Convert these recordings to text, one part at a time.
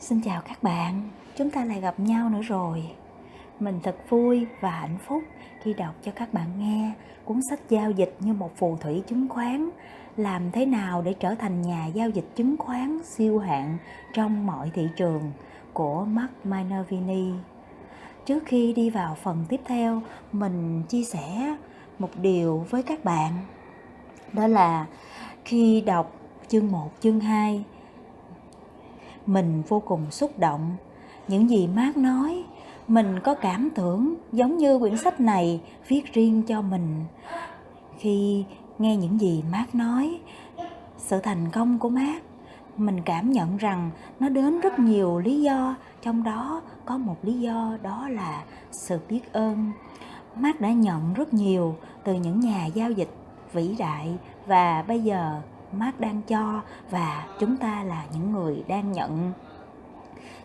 Xin chào các bạn, chúng ta lại gặp nhau nữa rồi. Mình thật vui và hạnh phúc khi đọc cho các bạn nghe cuốn sách giao dịch như một phù thủy chứng khoán làm thế nào để trở thành nhà giao dịch chứng khoán siêu hạng trong mọi thị trường của Mark Minervini. Trước khi đi vào phần tiếp theo, mình chia sẻ một điều với các bạn. Đó là khi đọc chương 1, chương 2 mình vô cùng xúc động. Những gì mát nói, mình có cảm tưởng giống như quyển sách này viết riêng cho mình. Khi nghe những gì mát nói, sự thành công của mát mình cảm nhận rằng nó đến rất nhiều lý do, trong đó có một lý do đó là sự biết ơn. Mát đã nhận rất nhiều từ những nhà giao dịch vĩ đại và bây giờ Mark đang cho và chúng ta là những người đang nhận.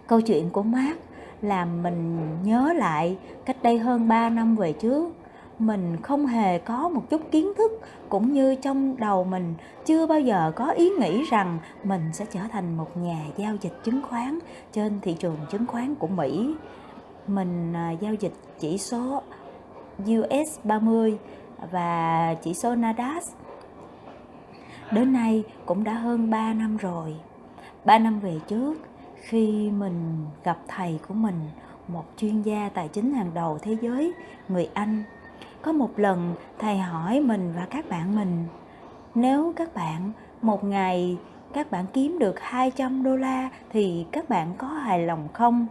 Câu chuyện của Mark làm mình nhớ lại cách đây hơn 3 năm về trước, mình không hề có một chút kiến thức cũng như trong đầu mình chưa bao giờ có ý nghĩ rằng mình sẽ trở thành một nhà giao dịch chứng khoán trên thị trường chứng khoán của Mỹ. Mình à, giao dịch chỉ số US 30 và chỉ số Nasdaq Đến nay cũng đã hơn 3 năm rồi. 3 năm về trước, khi mình gặp thầy của mình, một chuyên gia tài chính hàng đầu thế giới, người Anh. Có một lần thầy hỏi mình và các bạn mình, nếu các bạn một ngày các bạn kiếm được 200 đô la thì các bạn có hài lòng không?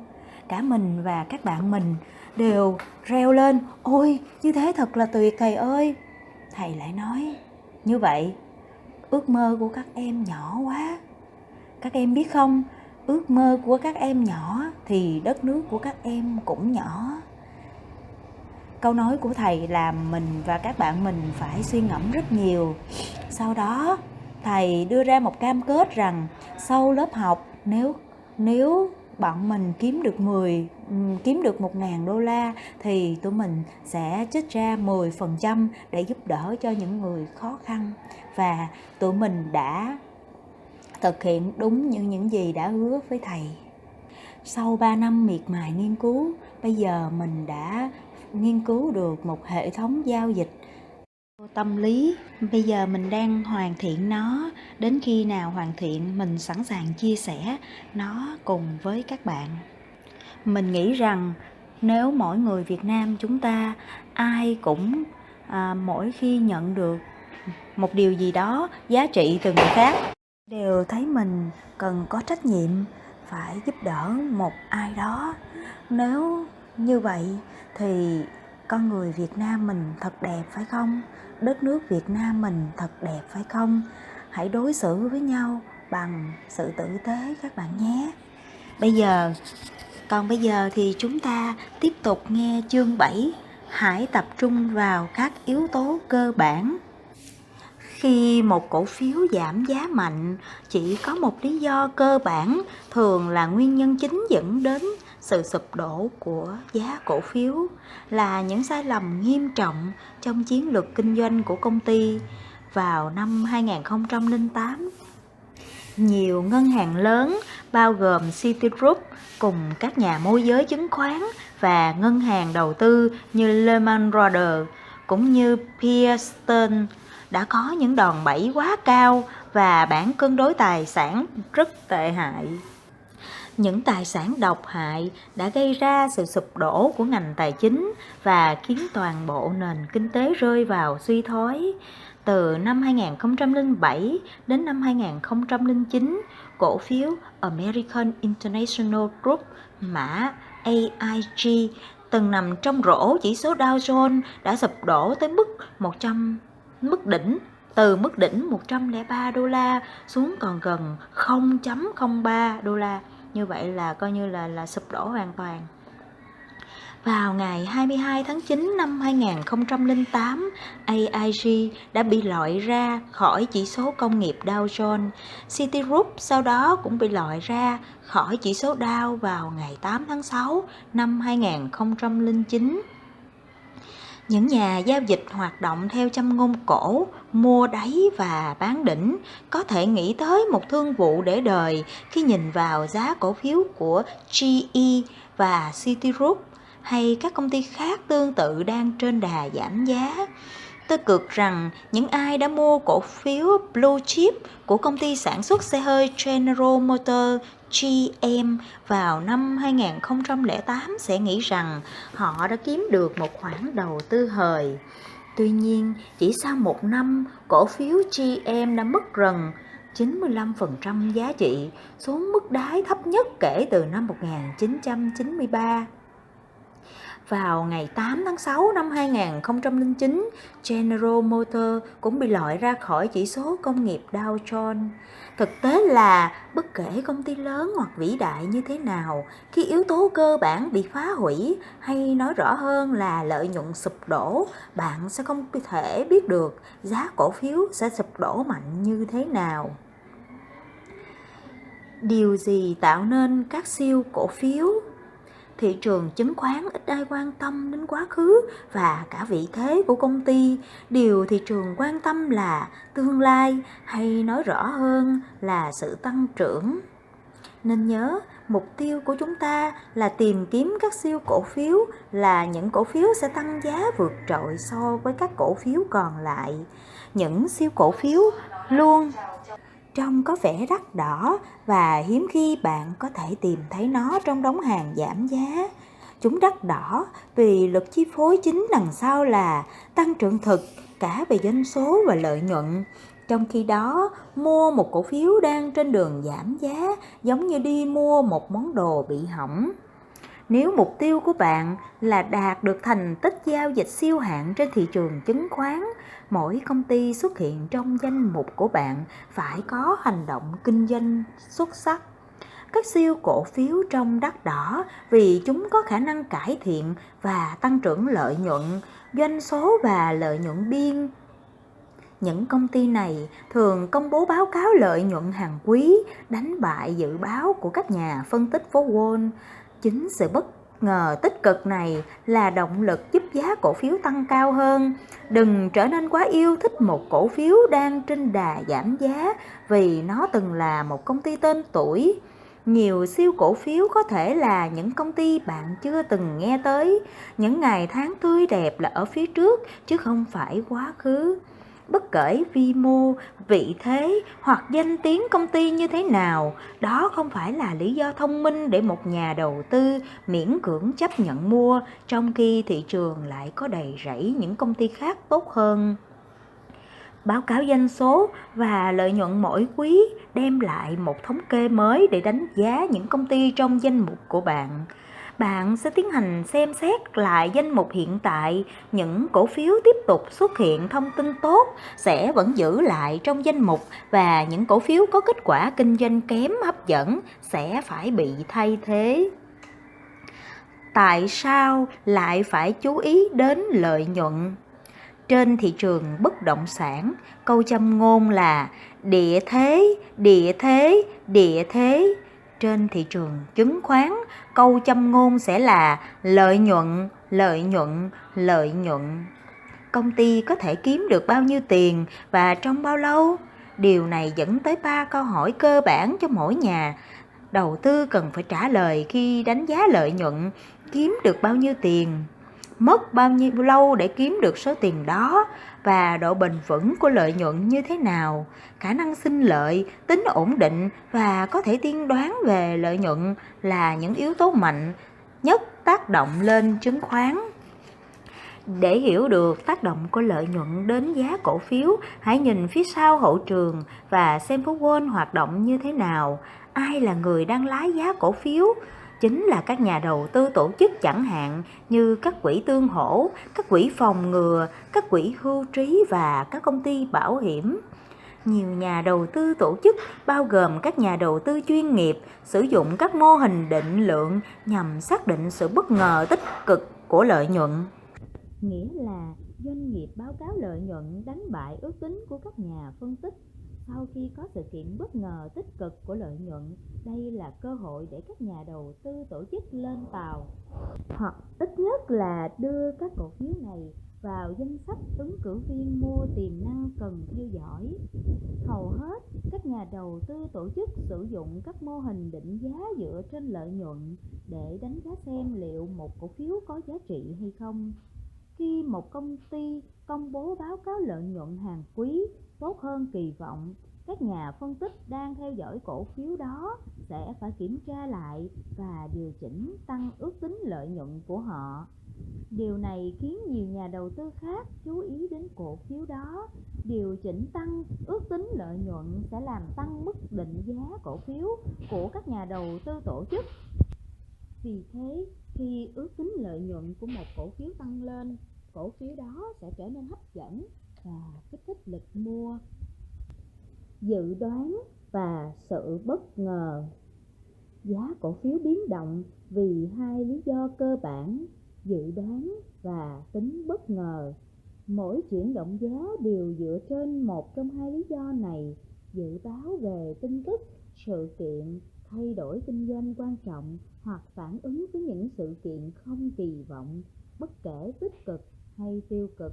Cả mình và các bạn mình đều reo lên, ôi như thế thật là tuyệt thầy ơi. Thầy lại nói, như vậy ước mơ của các em nhỏ quá. Các em biết không, ước mơ của các em nhỏ thì đất nước của các em cũng nhỏ. Câu nói của thầy làm mình và các bạn mình phải suy ngẫm rất nhiều. Sau đó, thầy đưa ra một cam kết rằng sau lớp học, nếu nếu bọn mình kiếm được 10 kiếm được 1 ngàn đô la thì tụi mình sẽ trích ra 10% để giúp đỡ cho những người khó khăn và tụi mình đã thực hiện đúng như những gì đã hứa với thầy. Sau 3 năm miệt mài nghiên cứu, bây giờ mình đã nghiên cứu được một hệ thống giao dịch tâm lý. Bây giờ mình đang hoàn thiện nó. Đến khi nào hoàn thiện mình sẵn sàng chia sẻ nó cùng với các bạn. Mình nghĩ rằng nếu mỗi người việt nam chúng ta ai cũng à, mỗi khi nhận được một điều gì đó giá trị từ người khác. Đều thấy mình cần có trách nhiệm phải giúp đỡ một ai đó. Nếu như vậy thì con người việt nam mình thật đẹp phải không? Đất nước việt nam mình thật đẹp phải không? Hãy đối xử với nhau bằng sự tử tế các bạn nhé. Bây giờ còn bây giờ thì chúng ta tiếp tục nghe chương 7 hãy tập trung vào các yếu tố cơ bản khi một cổ phiếu giảm giá mạnh, chỉ có một lý do cơ bản thường là nguyên nhân chính dẫn đến sự sụp đổ của giá cổ phiếu, là những sai lầm nghiêm trọng trong chiến lược kinh doanh của công ty vào năm 2008. Nhiều ngân hàng lớn, bao gồm Citigroup cùng các nhà môi giới chứng khoán và ngân hàng đầu tư như Lehman Brothers cũng như Bear đã có những đòn bẩy quá cao và bản cân đối tài sản rất tệ hại những tài sản độc hại đã gây ra sự sụp đổ của ngành tài chính và khiến toàn bộ nền kinh tế rơi vào suy thoái. Từ năm 2007 đến năm 2009, cổ phiếu American International Group mã AIG từng nằm trong rổ chỉ số Dow Jones đã sụp đổ tới mức 100 mức đỉnh từ mức đỉnh 103 đô la xuống còn gần 0.03 đô la như vậy là coi như là là sụp đổ hoàn toàn vào ngày 22 tháng 9 năm 2008, AIG đã bị loại ra khỏi chỉ số công nghiệp Dow Jones. Citigroup sau đó cũng bị loại ra khỏi chỉ số Dow vào ngày 8 tháng 6 năm 2009. Những nhà giao dịch hoạt động theo châm ngôn cổ, mua đáy và bán đỉnh có thể nghĩ tới một thương vụ để đời khi nhìn vào giá cổ phiếu của GE và Citigroup hay các công ty khác tương tự đang trên đà giảm giá. Tôi cực rằng những ai đã mua cổ phiếu Blue Chip của công ty sản xuất xe hơi General Motors GM vào năm 2008 sẽ nghĩ rằng họ đã kiếm được một khoản đầu tư hời. Tuy nhiên, chỉ sau một năm, cổ phiếu GM đã mất gần 95% giá trị xuống mức đáy thấp nhất kể từ năm 1993. Vào ngày 8 tháng 6 năm 2009, General Motors cũng bị loại ra khỏi chỉ số công nghiệp Dow Jones. Thực tế là bất kể công ty lớn hoặc vĩ đại như thế nào, khi yếu tố cơ bản bị phá hủy hay nói rõ hơn là lợi nhuận sụp đổ, bạn sẽ không thể biết được giá cổ phiếu sẽ sụp đổ mạnh như thế nào. Điều gì tạo nên các siêu cổ phiếu thị trường chứng khoán ít ai quan tâm đến quá khứ và cả vị thế của công ty. Điều thị trường quan tâm là tương lai, hay nói rõ hơn là sự tăng trưởng. Nên nhớ, mục tiêu của chúng ta là tìm kiếm các siêu cổ phiếu, là những cổ phiếu sẽ tăng giá vượt trội so với các cổ phiếu còn lại. Những siêu cổ phiếu luôn trông có vẻ đắt đỏ và hiếm khi bạn có thể tìm thấy nó trong đống hàng giảm giá. Chúng đắt đỏ vì luật chi phối chính đằng sau là tăng trưởng thực cả về doanh số và lợi nhuận. Trong khi đó, mua một cổ phiếu đang trên đường giảm giá giống như đi mua một món đồ bị hỏng. Nếu mục tiêu của bạn là đạt được thành tích giao dịch siêu hạng trên thị trường chứng khoán, mỗi công ty xuất hiện trong danh mục của bạn phải có hành động kinh doanh xuất sắc. Các siêu cổ phiếu trong đắt đỏ vì chúng có khả năng cải thiện và tăng trưởng lợi nhuận, doanh số và lợi nhuận biên những công ty này thường công bố báo cáo lợi nhuận hàng quý, đánh bại dự báo của các nhà phân tích phố Wall. Chính sự bất ngờ tích cực này là động lực giúp giá cổ phiếu tăng cao hơn. Đừng trở nên quá yêu thích một cổ phiếu đang trên đà giảm giá vì nó từng là một công ty tên tuổi. Nhiều siêu cổ phiếu có thể là những công ty bạn chưa từng nghe tới. Những ngày tháng tươi đẹp là ở phía trước, chứ không phải quá khứ bất kể vi mô, vị thế hoặc danh tiếng công ty như thế nào, đó không phải là lý do thông minh để một nhà đầu tư miễn cưỡng chấp nhận mua, trong khi thị trường lại có đầy rẫy những công ty khác tốt hơn. Báo cáo doanh số và lợi nhuận mỗi quý đem lại một thống kê mới để đánh giá những công ty trong danh mục của bạn bạn sẽ tiến hành xem xét lại danh mục hiện tại. Những cổ phiếu tiếp tục xuất hiện thông tin tốt sẽ vẫn giữ lại trong danh mục và những cổ phiếu có kết quả kinh doanh kém hấp dẫn sẽ phải bị thay thế. Tại sao lại phải chú ý đến lợi nhuận? Trên thị trường bất động sản, câu châm ngôn là địa thế địa thế địa thế. Trên thị trường chứng khoán câu châm ngôn sẽ là lợi nhuận lợi nhuận lợi nhuận. Công ty có thể kiếm được bao nhiêu tiền và trong bao lâu? Điều này dẫn tới ba câu hỏi cơ bản cho mỗi nhà. Đầu tư cần phải trả lời khi đánh giá lợi nhuận, kiếm được bao nhiêu tiền, mất bao nhiêu lâu để kiếm được số tiền đó và độ bền vững của lợi nhuận như thế nào, khả năng sinh lợi, tính ổn định và có thể tiên đoán về lợi nhuận là những yếu tố mạnh nhất tác động lên chứng khoán. Để hiểu được tác động của lợi nhuận đến giá cổ phiếu, hãy nhìn phía sau hậu trường và xem phố Wall hoạt động như thế nào, ai là người đang lái giá cổ phiếu, chính là các nhà đầu tư tổ chức chẳng hạn như các quỹ tương hỗ, các quỹ phòng ngừa, các quỹ hưu trí và các công ty bảo hiểm. Nhiều nhà đầu tư tổ chức bao gồm các nhà đầu tư chuyên nghiệp sử dụng các mô hình định lượng nhằm xác định sự bất ngờ tích cực của lợi nhuận. Nghĩa là doanh nghiệp báo cáo lợi nhuận đánh bại ước tính của các nhà phân tích sau khi có sự kiện bất ngờ tích cực của lợi nhuận, đây là cơ hội để các nhà đầu tư tổ chức lên tàu hoặc ít nhất là đưa các cổ phiếu này vào danh sách ứng cử viên mua tiềm năng cần theo dõi. Hầu hết các nhà đầu tư tổ chức sử dụng các mô hình định giá dựa trên lợi nhuận để đánh giá xem liệu một cổ phiếu có giá trị hay không. Khi một công ty công bố báo cáo lợi nhuận hàng quý tốt hơn kỳ vọng, các nhà phân tích đang theo dõi cổ phiếu đó sẽ phải kiểm tra lại và điều chỉnh tăng ước tính lợi nhuận của họ. Điều này khiến nhiều nhà đầu tư khác chú ý đến cổ phiếu đó. Điều chỉnh tăng ước tính lợi nhuận sẽ làm tăng mức định giá cổ phiếu của các nhà đầu tư tổ chức. Vì thế khi ước tính lợi nhuận của một cổ phiếu tăng lên cổ phiếu đó sẽ trở nên hấp dẫn và kích thích lực mua, dự đoán và sự bất ngờ. Giá cổ phiếu biến động vì hai lý do cơ bản, dự đoán và tính bất ngờ. Mỗi chuyển động giá đều dựa trên một trong hai lý do này, dự báo về tin tức, sự kiện, thay đổi kinh doanh quan trọng hoặc phản ứng với những sự kiện không kỳ vọng, bất kể tích cực hay tiêu cực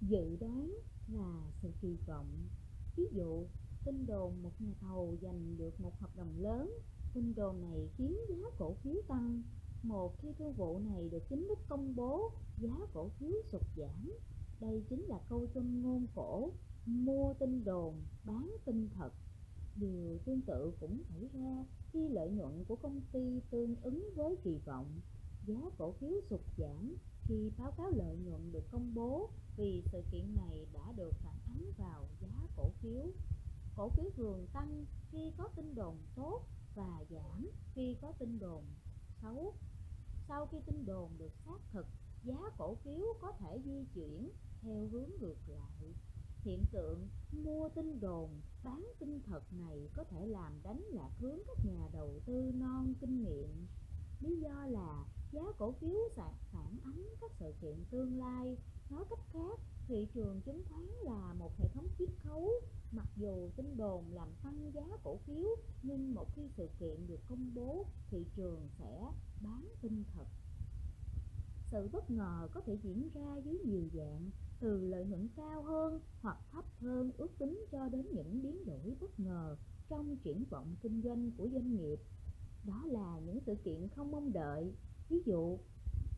dự đoán là sự kỳ vọng. Ví dụ, tin đồn một nhà thầu giành được một hợp đồng lớn. Tin đồn này khiến giá cổ phiếu tăng. Một khi thương vụ này được chính thức công bố, giá cổ phiếu sụt giảm. Đây chính là câu châm ngôn cổ. Mua tin đồn, bán tin thật. Điều tương tự cũng xảy ra khi lợi nhuận của công ty tương ứng với kỳ vọng. Giá cổ phiếu sụt giảm khi báo cáo lợi nhuận được công bố vì sự kiện này đã được phản ánh vào giá cổ phiếu. Cổ phiếu thường tăng khi có tin đồn tốt và giảm khi có tin đồn xấu. Sau khi tin đồn được xác thực, giá cổ phiếu có thể di chuyển theo hướng ngược lại. Hiện tượng mua tin đồn, bán tin thật này có thể làm đánh lạc hướng các nhà đầu tư non kinh nghiệm. Lý do là giá cổ phiếu phản ánh các sự kiện tương lai. Nói cách khác, thị trường chứng khoán là một hệ thống chiết khấu. Mặc dù tin đồn làm tăng giá cổ phiếu, nhưng một khi sự kiện được công bố, thị trường sẽ bán tin thật. Sự bất ngờ có thể diễn ra dưới nhiều dạng, từ lợi nhuận cao hơn hoặc thấp hơn ước tính cho đến những biến đổi bất ngờ trong triển vọng kinh doanh của doanh nghiệp. Đó là những sự kiện không mong đợi ví dụ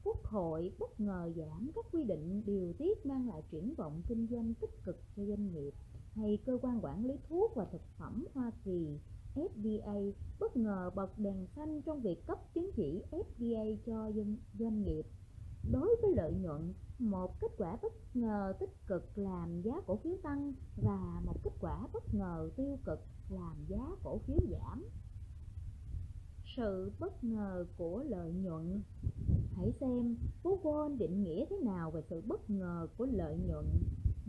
quốc hội bất ngờ giảm các quy định điều tiết mang lại triển vọng kinh doanh tích cực cho doanh nghiệp hay cơ quan quản lý thuốc và thực phẩm hoa kỳ FDA bất ngờ bật đèn xanh trong việc cấp chứng chỉ FDA cho doanh, doanh nghiệp. Đối với lợi nhuận, một kết quả bất ngờ tích cực làm giá cổ phiếu tăng và một kết quả bất ngờ tiêu cực làm giá cổ phiếu giảm. Sự bất ngờ của lợi nhuận. Hãy xem phú Wall định nghĩa thế nào về sự bất ngờ của lợi nhuận?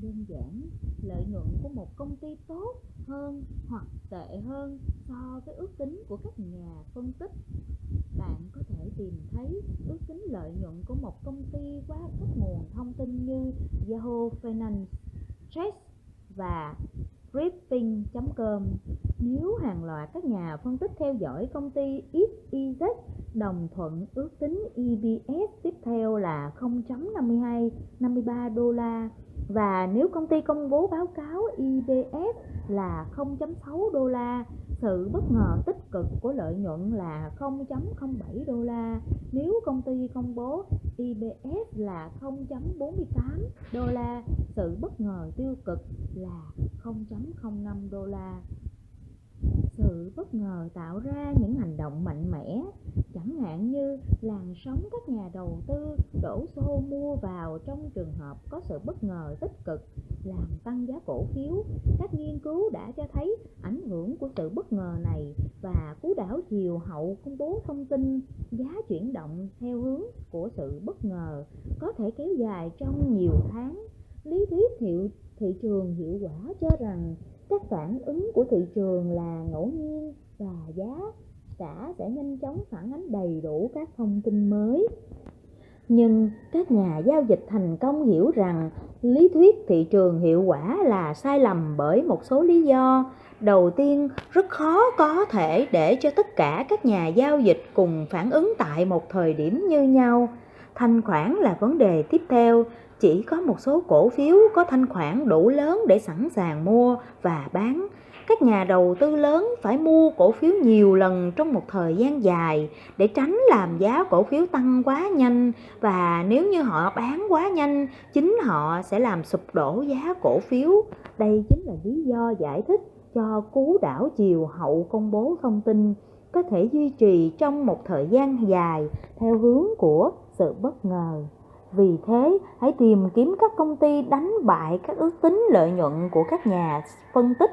Đơn giản lợi nhuận của một công ty tốt hơn hoặc tệ hơn so với ước tính của các nhà phân tích. Bạn có thể tìm thấy ước tính lợi nhuận của một công ty qua các nguồn thông tin như Yahoo Finance, Chase và Briefing.com nếu hàng loạt các nhà phân tích theo dõi công ty XYZ đồng thuận ước tính EPS tiếp theo là 0.52 53 đô la. Và nếu công ty công bố báo cáo EPS là 0.6 đô la sự bất ngờ tích cực của lợi nhuận là 0.07 đô la. Nếu công ty công bố EPS là 0.48 đô la, sự bất ngờ tiêu cực là 0.05 đô la sự bất ngờ tạo ra những hành động mạnh mẽ, chẳng hạn như làn sóng các nhà đầu tư đổ xô mua vào trong trường hợp có sự bất ngờ tích cực, làm tăng giá cổ phiếu. Các nghiên cứu đã cho thấy ảnh hưởng của sự bất ngờ này và cú đảo chiều hậu công bố thông tin giá chuyển động theo hướng của sự bất ngờ có thể kéo dài trong nhiều tháng. Lý thuyết hiệu thị trường hiệu quả cho rằng các phản ứng của thị trường là ngẫu nhiên và giá cả sẽ nhanh chóng phản ánh đầy đủ các thông tin mới. Nhưng các nhà giao dịch thành công hiểu rằng lý thuyết thị trường hiệu quả là sai lầm bởi một số lý do. Đầu tiên, rất khó có thể để cho tất cả các nhà giao dịch cùng phản ứng tại một thời điểm như nhau. Thanh khoản là vấn đề tiếp theo, chỉ có một số cổ phiếu có thanh khoản đủ lớn để sẵn sàng mua và bán. Các nhà đầu tư lớn phải mua cổ phiếu nhiều lần trong một thời gian dài để tránh làm giá cổ phiếu tăng quá nhanh và nếu như họ bán quá nhanh, chính họ sẽ làm sụp đổ giá cổ phiếu. Đây chính là lý do giải thích cho cú đảo chiều hậu công bố thông tin có thể duy trì trong một thời gian dài theo hướng của sự bất ngờ. Vì thế, hãy tìm kiếm các công ty đánh bại các ước tính lợi nhuận của các nhà phân tích.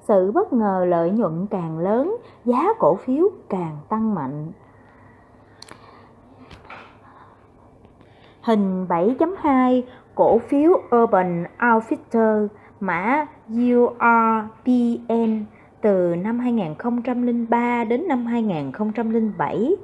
Sự bất ngờ lợi nhuận càng lớn, giá cổ phiếu càng tăng mạnh. Hình 7.2 cổ phiếu Urban Outfitter mã URBN từ năm 2003 đến năm 2007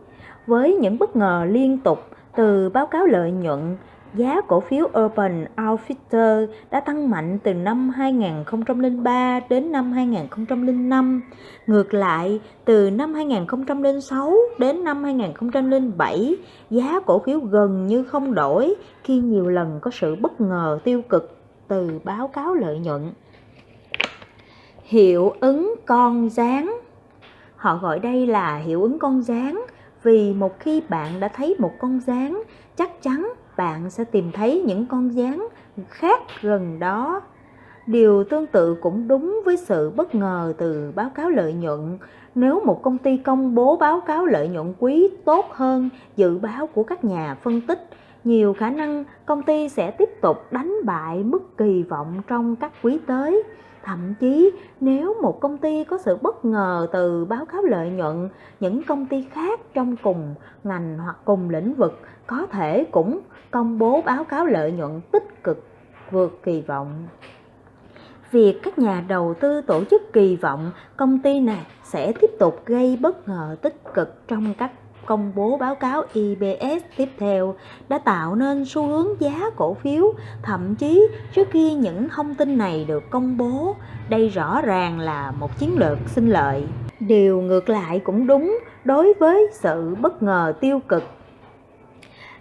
với những bất ngờ liên tục từ báo cáo lợi nhuận giá cổ phiếu Urban Outfitter đã tăng mạnh từ năm 2003 đến năm 2005. Ngược lại, từ năm 2006 đến năm 2007, giá cổ phiếu gần như không đổi khi nhiều lần có sự bất ngờ tiêu cực từ báo cáo lợi nhuận. Hiệu ứng con gián, Họ gọi đây là hiệu ứng con gián vì một khi bạn đã thấy một con dáng chắc chắn bạn sẽ tìm thấy những con dáng khác gần đó. Điều tương tự cũng đúng với sự bất ngờ từ báo cáo lợi nhuận. Nếu một công ty công bố báo cáo lợi nhuận quý tốt hơn dự báo của các nhà phân tích, nhiều khả năng công ty sẽ tiếp tục đánh bại mức kỳ vọng trong các quý tới. Thậm chí nếu một công ty có sự bất ngờ từ báo cáo lợi nhuận, những công ty khác trong cùng ngành hoặc cùng lĩnh vực có thể cũng công bố báo cáo lợi nhuận tích cực vượt kỳ vọng. Việc các nhà đầu tư tổ chức kỳ vọng công ty này sẽ tiếp tục gây bất ngờ tích cực trong các công bố báo cáo IBS tiếp theo đã tạo nên xu hướng giá cổ phiếu. Thậm chí trước khi những thông tin này được công bố, đây rõ ràng là một chiến lược sinh lợi. Điều ngược lại cũng đúng đối với sự bất ngờ tiêu cực.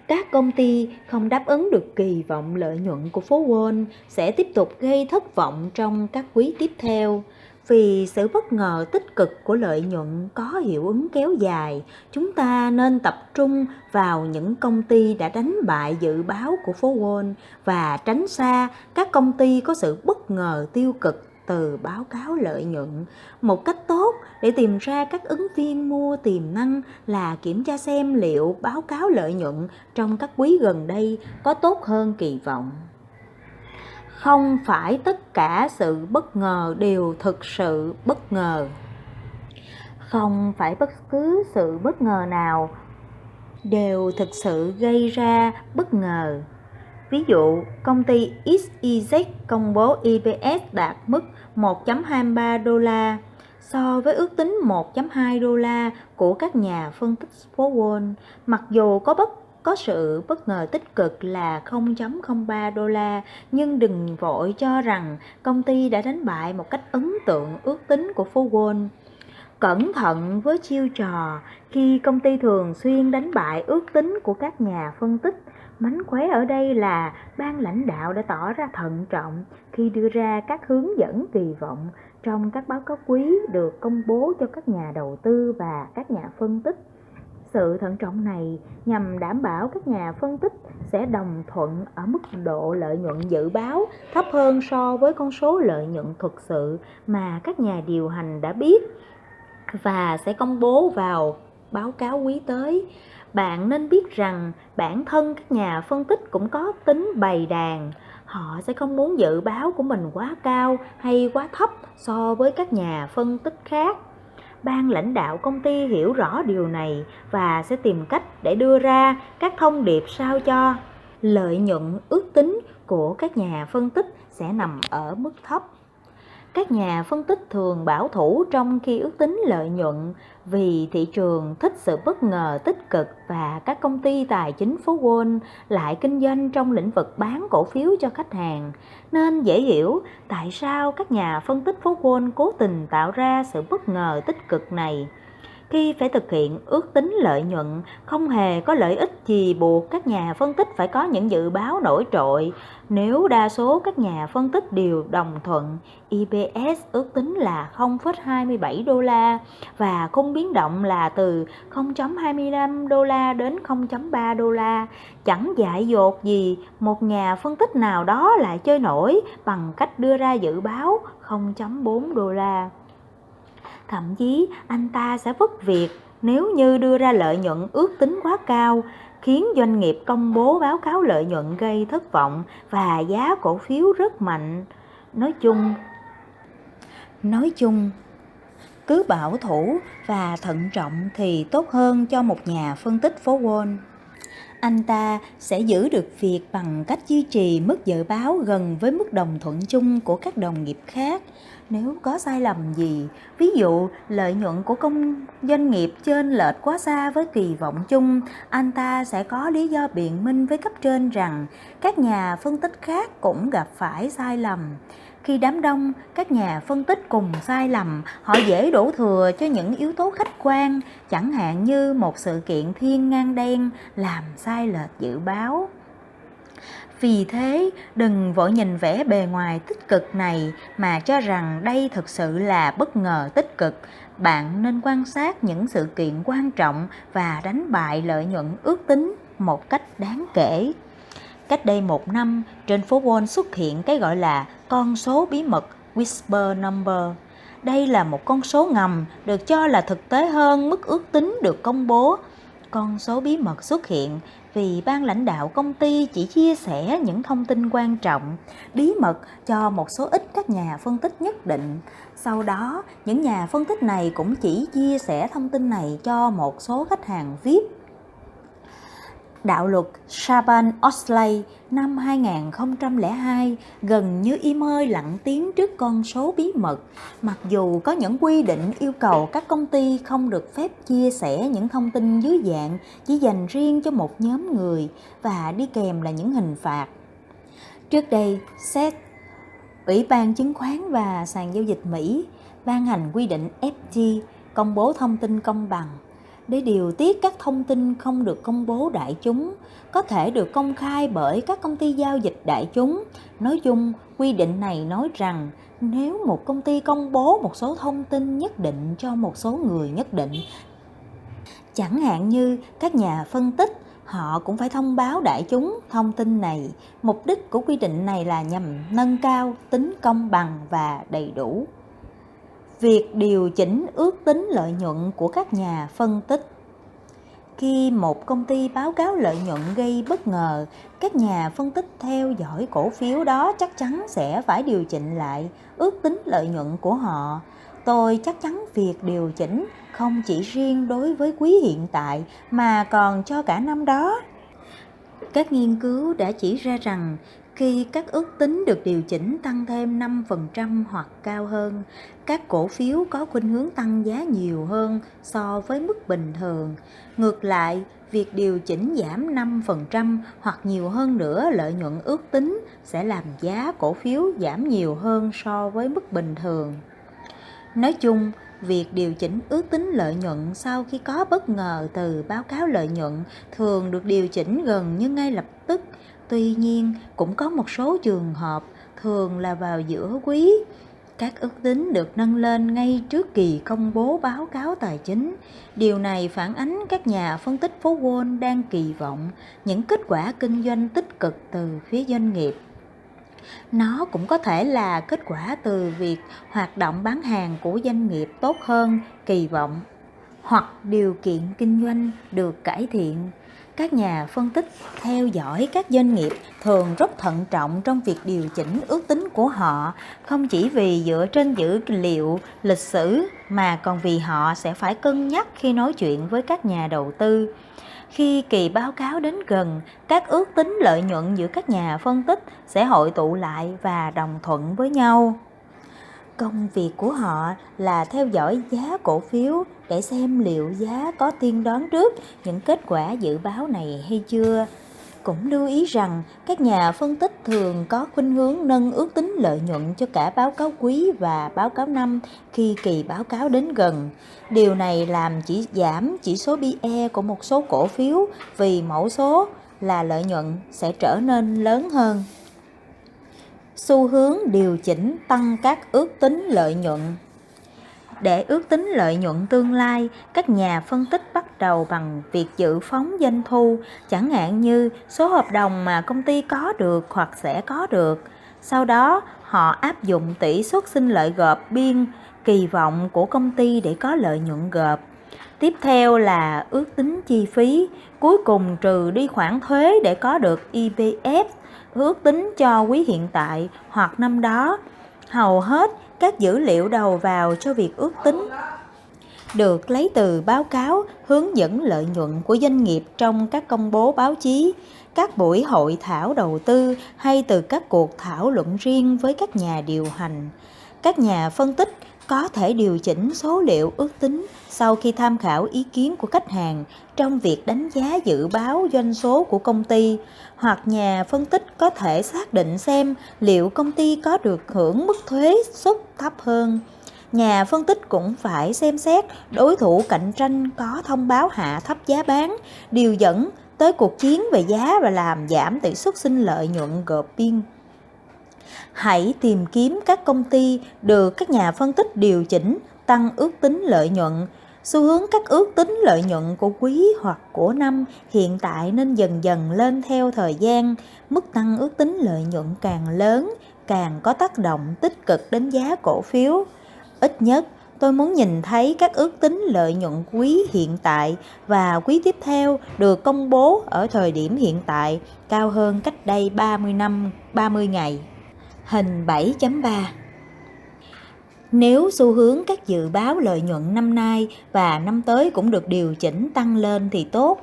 Các công ty không đáp ứng được kỳ vọng lợi nhuận của phố Wall sẽ tiếp tục gây thất vọng trong các quý tiếp theo vì sự bất ngờ tích cực của lợi nhuận có hiệu ứng kéo dài, chúng ta nên tập trung vào những công ty đã đánh bại dự báo của phố wall và tránh xa các công ty có sự bất ngờ tiêu cực từ báo cáo lợi nhuận. Một cách tốt để tìm ra các ứng viên mua tiềm năng là kiểm tra xem liệu báo cáo lợi nhuận trong các quý gần đây có tốt hơn kỳ vọng không phải tất cả sự bất ngờ đều thực sự bất ngờ. Không phải bất cứ sự bất ngờ nào đều thực sự gây ra bất ngờ. Ví dụ, công ty XYZ công bố EPS đạt mức 1.23 đô la so với ước tính 1.2 đô la của các nhà phân tích phố Wall. Mặc dù có bất có sự bất ngờ tích cực là 0.03 đô la, nhưng đừng vội cho rằng công ty đã đánh bại một cách ấn tượng ước tính của phố Wall. Cẩn thận với chiêu trò khi công ty thường xuyên đánh bại ước tính của các nhà phân tích. Mánh khóe ở đây là ban lãnh đạo đã tỏ ra thận trọng khi đưa ra các hướng dẫn kỳ vọng trong các báo cáo quý được công bố cho các nhà đầu tư và các nhà phân tích sự thận trọng này nhằm đảm bảo các nhà phân tích sẽ đồng thuận ở mức độ lợi nhuận dự báo thấp hơn so với con số lợi nhuận thực sự mà các nhà điều hành đã biết và sẽ công bố vào báo cáo quý tới. Bạn nên biết rằng bản thân các nhà phân tích cũng có tính bày đàn. Họ sẽ không muốn dự báo của mình quá cao hay quá thấp so với các nhà phân tích khác ban lãnh đạo công ty hiểu rõ điều này và sẽ tìm cách để đưa ra các thông điệp sao cho lợi nhuận ước tính của các nhà phân tích sẽ nằm ở mức thấp các nhà phân tích thường bảo thủ trong khi ước tính lợi nhuận vì thị trường thích sự bất ngờ tích cực và các công ty tài chính phố Wall lại kinh doanh trong lĩnh vực bán cổ phiếu cho khách hàng, nên dễ hiểu tại sao các nhà phân tích phố Wall cố tình tạo ra sự bất ngờ tích cực này khi phải thực hiện ước tính lợi nhuận không hề có lợi ích gì buộc các nhà phân tích phải có những dự báo nổi trội. Nếu đa số các nhà phân tích đều đồng thuận EPS ước tính là 0,27 đô la và khung biến động là từ 0.25 đô la đến 0.3 đô la. Chẳng dại dột gì một nhà phân tích nào đó lại chơi nổi bằng cách đưa ra dự báo 0.4 đô la thậm chí anh ta sẽ vất việc nếu như đưa ra lợi nhuận ước tính quá cao, khiến doanh nghiệp công bố báo cáo lợi nhuận gây thất vọng và giá cổ phiếu rất mạnh. Nói chung nói chung, cứ bảo thủ và thận trọng thì tốt hơn cho một nhà phân tích phố Wall anh ta sẽ giữ được việc bằng cách duy trì mức dự báo gần với mức đồng thuận chung của các đồng nghiệp khác. Nếu có sai lầm gì, ví dụ lợi nhuận của công doanh nghiệp trên lệch quá xa với kỳ vọng chung, anh ta sẽ có lý do biện minh với cấp trên rằng các nhà phân tích khác cũng gặp phải sai lầm khi đám đông, các nhà phân tích cùng sai lầm, họ dễ đổ thừa cho những yếu tố khách quan, chẳng hạn như một sự kiện thiên ngang đen làm sai lệch dự báo. Vì thế, đừng vội nhìn vẻ bề ngoài tích cực này mà cho rằng đây thực sự là bất ngờ tích cực. Bạn nên quan sát những sự kiện quan trọng và đánh bại lợi nhuận ước tính một cách đáng kể cách đây một năm trên phố wall xuất hiện cái gọi là con số bí mật whisper number. Đây là một con số ngầm được cho là thực tế hơn mức ước tính được công bố. Con số bí mật xuất hiện vì ban lãnh đạo công ty chỉ chia sẻ những thông tin quan trọng, bí mật cho một số ít các nhà phân tích nhất định. Sau đó, những nhà phân tích này cũng chỉ chia sẻ thông tin này cho một số khách hàng VIP đạo luật Saban-Oxley năm 2002 gần như im ơi lặng tiếng trước con số bí mật, mặc dù có những quy định yêu cầu các công ty không được phép chia sẻ những thông tin dưới dạng chỉ dành riêng cho một nhóm người và đi kèm là những hình phạt. Trước đây, SEC, Ủy ban Chứng khoán và Sàn Giao dịch Mỹ ban hành quy định FT công bố thông tin công bằng để điều tiết các thông tin không được công bố đại chúng, có thể được công khai bởi các công ty giao dịch đại chúng. Nói chung, quy định này nói rằng nếu một công ty công bố một số thông tin nhất định cho một số người nhất định, chẳng hạn như các nhà phân tích, họ cũng phải thông báo đại chúng thông tin này. Mục đích của quy định này là nhằm nâng cao tính công bằng và đầy đủ việc điều chỉnh ước tính lợi nhuận của các nhà phân tích. Khi một công ty báo cáo lợi nhuận gây bất ngờ, các nhà phân tích theo dõi cổ phiếu đó chắc chắn sẽ phải điều chỉnh lại ước tính lợi nhuận của họ. Tôi chắc chắn việc điều chỉnh không chỉ riêng đối với quý hiện tại mà còn cho cả năm đó. Các nghiên cứu đã chỉ ra rằng khi các ước tính được điều chỉnh tăng thêm 5% hoặc cao hơn, các cổ phiếu có khuynh hướng tăng giá nhiều hơn so với mức bình thường. Ngược lại, việc điều chỉnh giảm 5% hoặc nhiều hơn nữa lợi nhuận ước tính sẽ làm giá cổ phiếu giảm nhiều hơn so với mức bình thường. Nói chung, việc điều chỉnh ước tính lợi nhuận sau khi có bất ngờ từ báo cáo lợi nhuận thường được điều chỉnh gần như ngay lập tức Tuy nhiên, cũng có một số trường hợp, thường là vào giữa quý, các ước tính được nâng lên ngay trước kỳ công bố báo cáo tài chính. Điều này phản ánh các nhà phân tích phố Wall đang kỳ vọng những kết quả kinh doanh tích cực từ phía doanh nghiệp. Nó cũng có thể là kết quả từ việc hoạt động bán hàng của doanh nghiệp tốt hơn kỳ vọng hoặc điều kiện kinh doanh được cải thiện các nhà phân tích theo dõi các doanh nghiệp thường rất thận trọng trong việc điều chỉnh ước tính của họ, không chỉ vì dựa trên dữ liệu lịch sử mà còn vì họ sẽ phải cân nhắc khi nói chuyện với các nhà đầu tư. Khi kỳ báo cáo đến gần, các ước tính lợi nhuận giữa các nhà phân tích sẽ hội tụ lại và đồng thuận với nhau công việc của họ là theo dõi giá cổ phiếu để xem liệu giá có tiên đoán trước những kết quả dự báo này hay chưa cũng lưu ý rằng, các nhà phân tích thường có khuynh hướng nâng ước tính lợi nhuận cho cả báo cáo quý và báo cáo năm khi kỳ báo cáo đến gần. Điều này làm chỉ giảm chỉ số PE của một số cổ phiếu vì mẫu số là lợi nhuận sẽ trở nên lớn hơn. Xu hướng điều chỉnh tăng các ước tính lợi nhuận để ước tính lợi nhuận tương lai, các nhà phân tích bắt đầu bằng việc dự phóng doanh thu, chẳng hạn như số hợp đồng mà công ty có được hoặc sẽ có được. Sau đó, họ áp dụng tỷ suất sinh lợi gộp biên kỳ vọng của công ty để có lợi nhuận gộp. Tiếp theo là ước tính chi phí, cuối cùng trừ đi khoản thuế để có được EPS, ước tính cho quý hiện tại hoặc năm đó. Hầu hết các dữ liệu đầu vào cho việc ước tính được lấy từ báo cáo hướng dẫn lợi nhuận của doanh nghiệp trong các công bố báo chí, các buổi hội thảo đầu tư hay từ các cuộc thảo luận riêng với các nhà điều hành. Các nhà phân tích có thể điều chỉnh số liệu ước tính sau khi tham khảo ý kiến của khách hàng trong việc đánh giá dự báo doanh số của công ty, hoặc nhà phân tích có thể xác định xem liệu công ty có được hưởng mức thuế suất thấp hơn. Nhà phân tích cũng phải xem xét đối thủ cạnh tranh có thông báo hạ thấp giá bán, điều dẫn tới cuộc chiến về giá và làm giảm tỷ suất sinh lợi nhuận gộp biên hãy tìm kiếm các công ty được các nhà phân tích điều chỉnh, tăng ước tính lợi nhuận. Xu hướng các ước tính lợi nhuận của quý hoặc của năm hiện tại nên dần dần lên theo thời gian. Mức tăng ước tính lợi nhuận càng lớn, càng có tác động tích cực đến giá cổ phiếu. Ít nhất, tôi muốn nhìn thấy các ước tính lợi nhuận quý hiện tại và quý tiếp theo được công bố ở thời điểm hiện tại cao hơn cách đây 30 năm 30 ngày. Hình 7.3 Nếu xu hướng các dự báo lợi nhuận năm nay và năm tới cũng được điều chỉnh tăng lên thì tốt.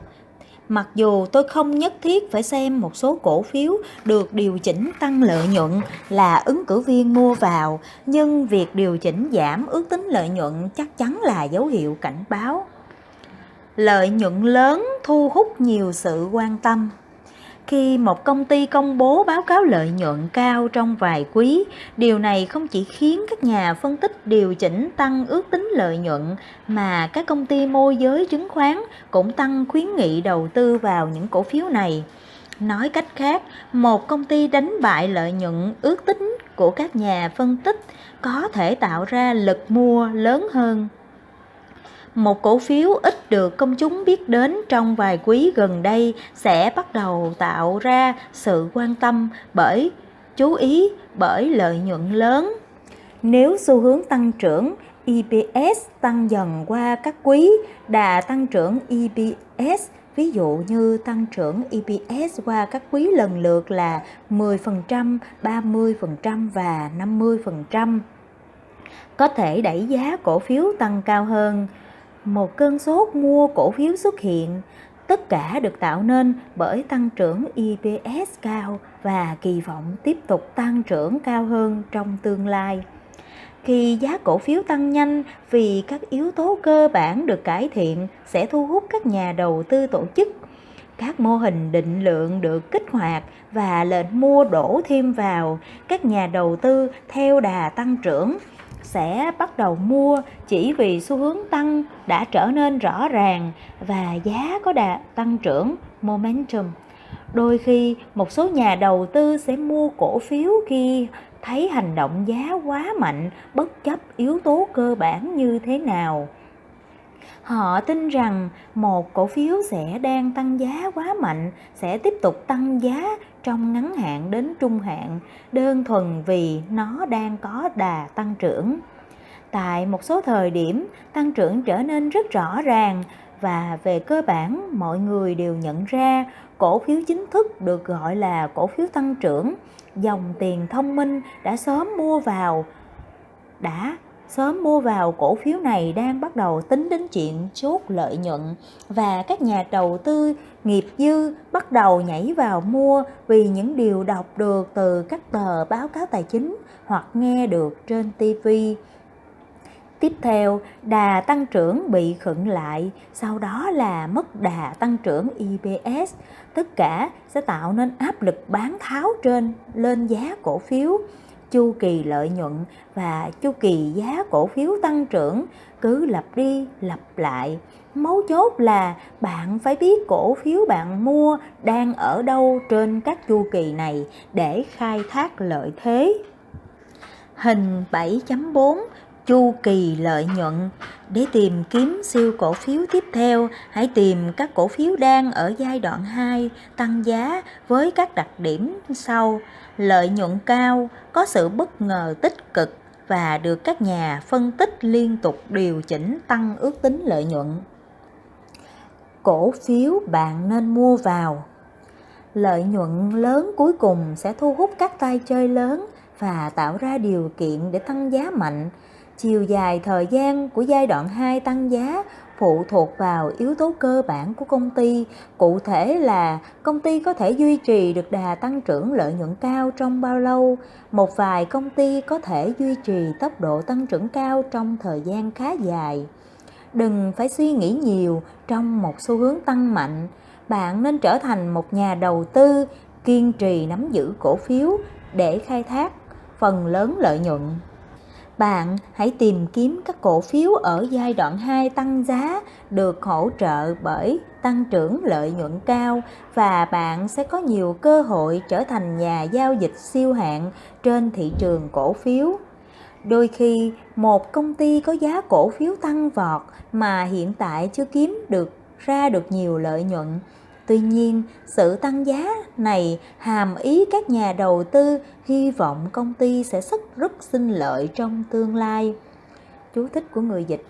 Mặc dù tôi không nhất thiết phải xem một số cổ phiếu được điều chỉnh tăng lợi nhuận là ứng cử viên mua vào, nhưng việc điều chỉnh giảm ước tính lợi nhuận chắc chắn là dấu hiệu cảnh báo. Lợi nhuận lớn thu hút nhiều sự quan tâm khi một công ty công bố báo cáo lợi nhuận cao trong vài quý, điều này không chỉ khiến các nhà phân tích điều chỉnh tăng ước tính lợi nhuận, mà các công ty môi giới chứng khoán cũng tăng khuyến nghị đầu tư vào những cổ phiếu này. Nói cách khác, một công ty đánh bại lợi nhuận ước tính của các nhà phân tích có thể tạo ra lực mua lớn hơn một cổ phiếu ít được công chúng biết đến trong vài quý gần đây sẽ bắt đầu tạo ra sự quan tâm bởi chú ý bởi lợi nhuận lớn. Nếu xu hướng tăng trưởng EPS tăng dần qua các quý, đà tăng trưởng EPS ví dụ như tăng trưởng EPS qua các quý lần lượt là 10%, 30% và 50%. Có thể đẩy giá cổ phiếu tăng cao hơn một cơn sốt mua cổ phiếu xuất hiện tất cả được tạo nên bởi tăng trưởng EPS cao và kỳ vọng tiếp tục tăng trưởng cao hơn trong tương lai. Khi giá cổ phiếu tăng nhanh vì các yếu tố cơ bản được cải thiện sẽ thu hút các nhà đầu tư tổ chức. Các mô hình định lượng được kích hoạt và lệnh mua đổ thêm vào, các nhà đầu tư theo đà tăng trưởng sẽ bắt đầu mua chỉ vì xu hướng tăng đã trở nên rõ ràng và giá có đà tăng trưởng momentum. Đôi khi, một số nhà đầu tư sẽ mua cổ phiếu khi thấy hành động giá quá mạnh, bất chấp yếu tố cơ bản như thế nào. Họ tin rằng một cổ phiếu sẽ đang tăng giá quá mạnh, sẽ tiếp tục tăng giá trong ngắn hạn đến trung hạn, đơn thuần vì nó đang có đà tăng trưởng. Tại một số thời điểm, tăng trưởng trở nên rất rõ ràng và về cơ bản, mọi người đều nhận ra cổ phiếu chính thức được gọi là cổ phiếu tăng trưởng. Dòng tiền thông minh đã sớm mua vào, đã sớm mua vào cổ phiếu này đang bắt đầu tính đến chuyện chốt lợi nhuận và các nhà đầu tư nghiệp dư bắt đầu nhảy vào mua vì những điều đọc được từ các tờ báo cáo tài chính hoặc nghe được trên TV. Tiếp theo, đà tăng trưởng bị khựng lại, sau đó là mất đà tăng trưởng EPS. Tất cả sẽ tạo nên áp lực bán tháo trên lên giá cổ phiếu. Chu kỳ lợi nhuận và chu kỳ giá cổ phiếu tăng trưởng cứ lặp đi lặp lại. Mấu chốt là bạn phải biết cổ phiếu bạn mua đang ở đâu trên các chu kỳ này để khai thác lợi thế. Hình 7.4 chu kỳ lợi nhuận. Để tìm kiếm siêu cổ phiếu tiếp theo, hãy tìm các cổ phiếu đang ở giai đoạn 2 tăng giá với các đặc điểm sau: lợi nhuận cao, có sự bất ngờ tích cực và được các nhà phân tích liên tục điều chỉnh tăng ước tính lợi nhuận. Cổ phiếu bạn nên mua vào. Lợi nhuận lớn cuối cùng sẽ thu hút các tay chơi lớn và tạo ra điều kiện để tăng giá mạnh chiều dài thời gian của giai đoạn 2 tăng giá phụ thuộc vào yếu tố cơ bản của công ty, cụ thể là công ty có thể duy trì được đà tăng trưởng lợi nhuận cao trong bao lâu. Một vài công ty có thể duy trì tốc độ tăng trưởng cao trong thời gian khá dài. Đừng phải suy nghĩ nhiều trong một xu hướng tăng mạnh. Bạn nên trở thành một nhà đầu tư kiên trì nắm giữ cổ phiếu để khai thác phần lớn lợi nhuận bạn, hãy tìm kiếm các cổ phiếu ở giai đoạn 2 tăng giá được hỗ trợ bởi tăng trưởng lợi nhuận cao và bạn sẽ có nhiều cơ hội trở thành nhà giao dịch siêu hạng trên thị trường cổ phiếu. Đôi khi, một công ty có giá cổ phiếu tăng vọt mà hiện tại chưa kiếm được, ra được nhiều lợi nhuận Tuy nhiên, sự tăng giá này hàm ý các nhà đầu tư hy vọng công ty sẽ rất rất sinh lợi trong tương lai. Chú thích của người dịch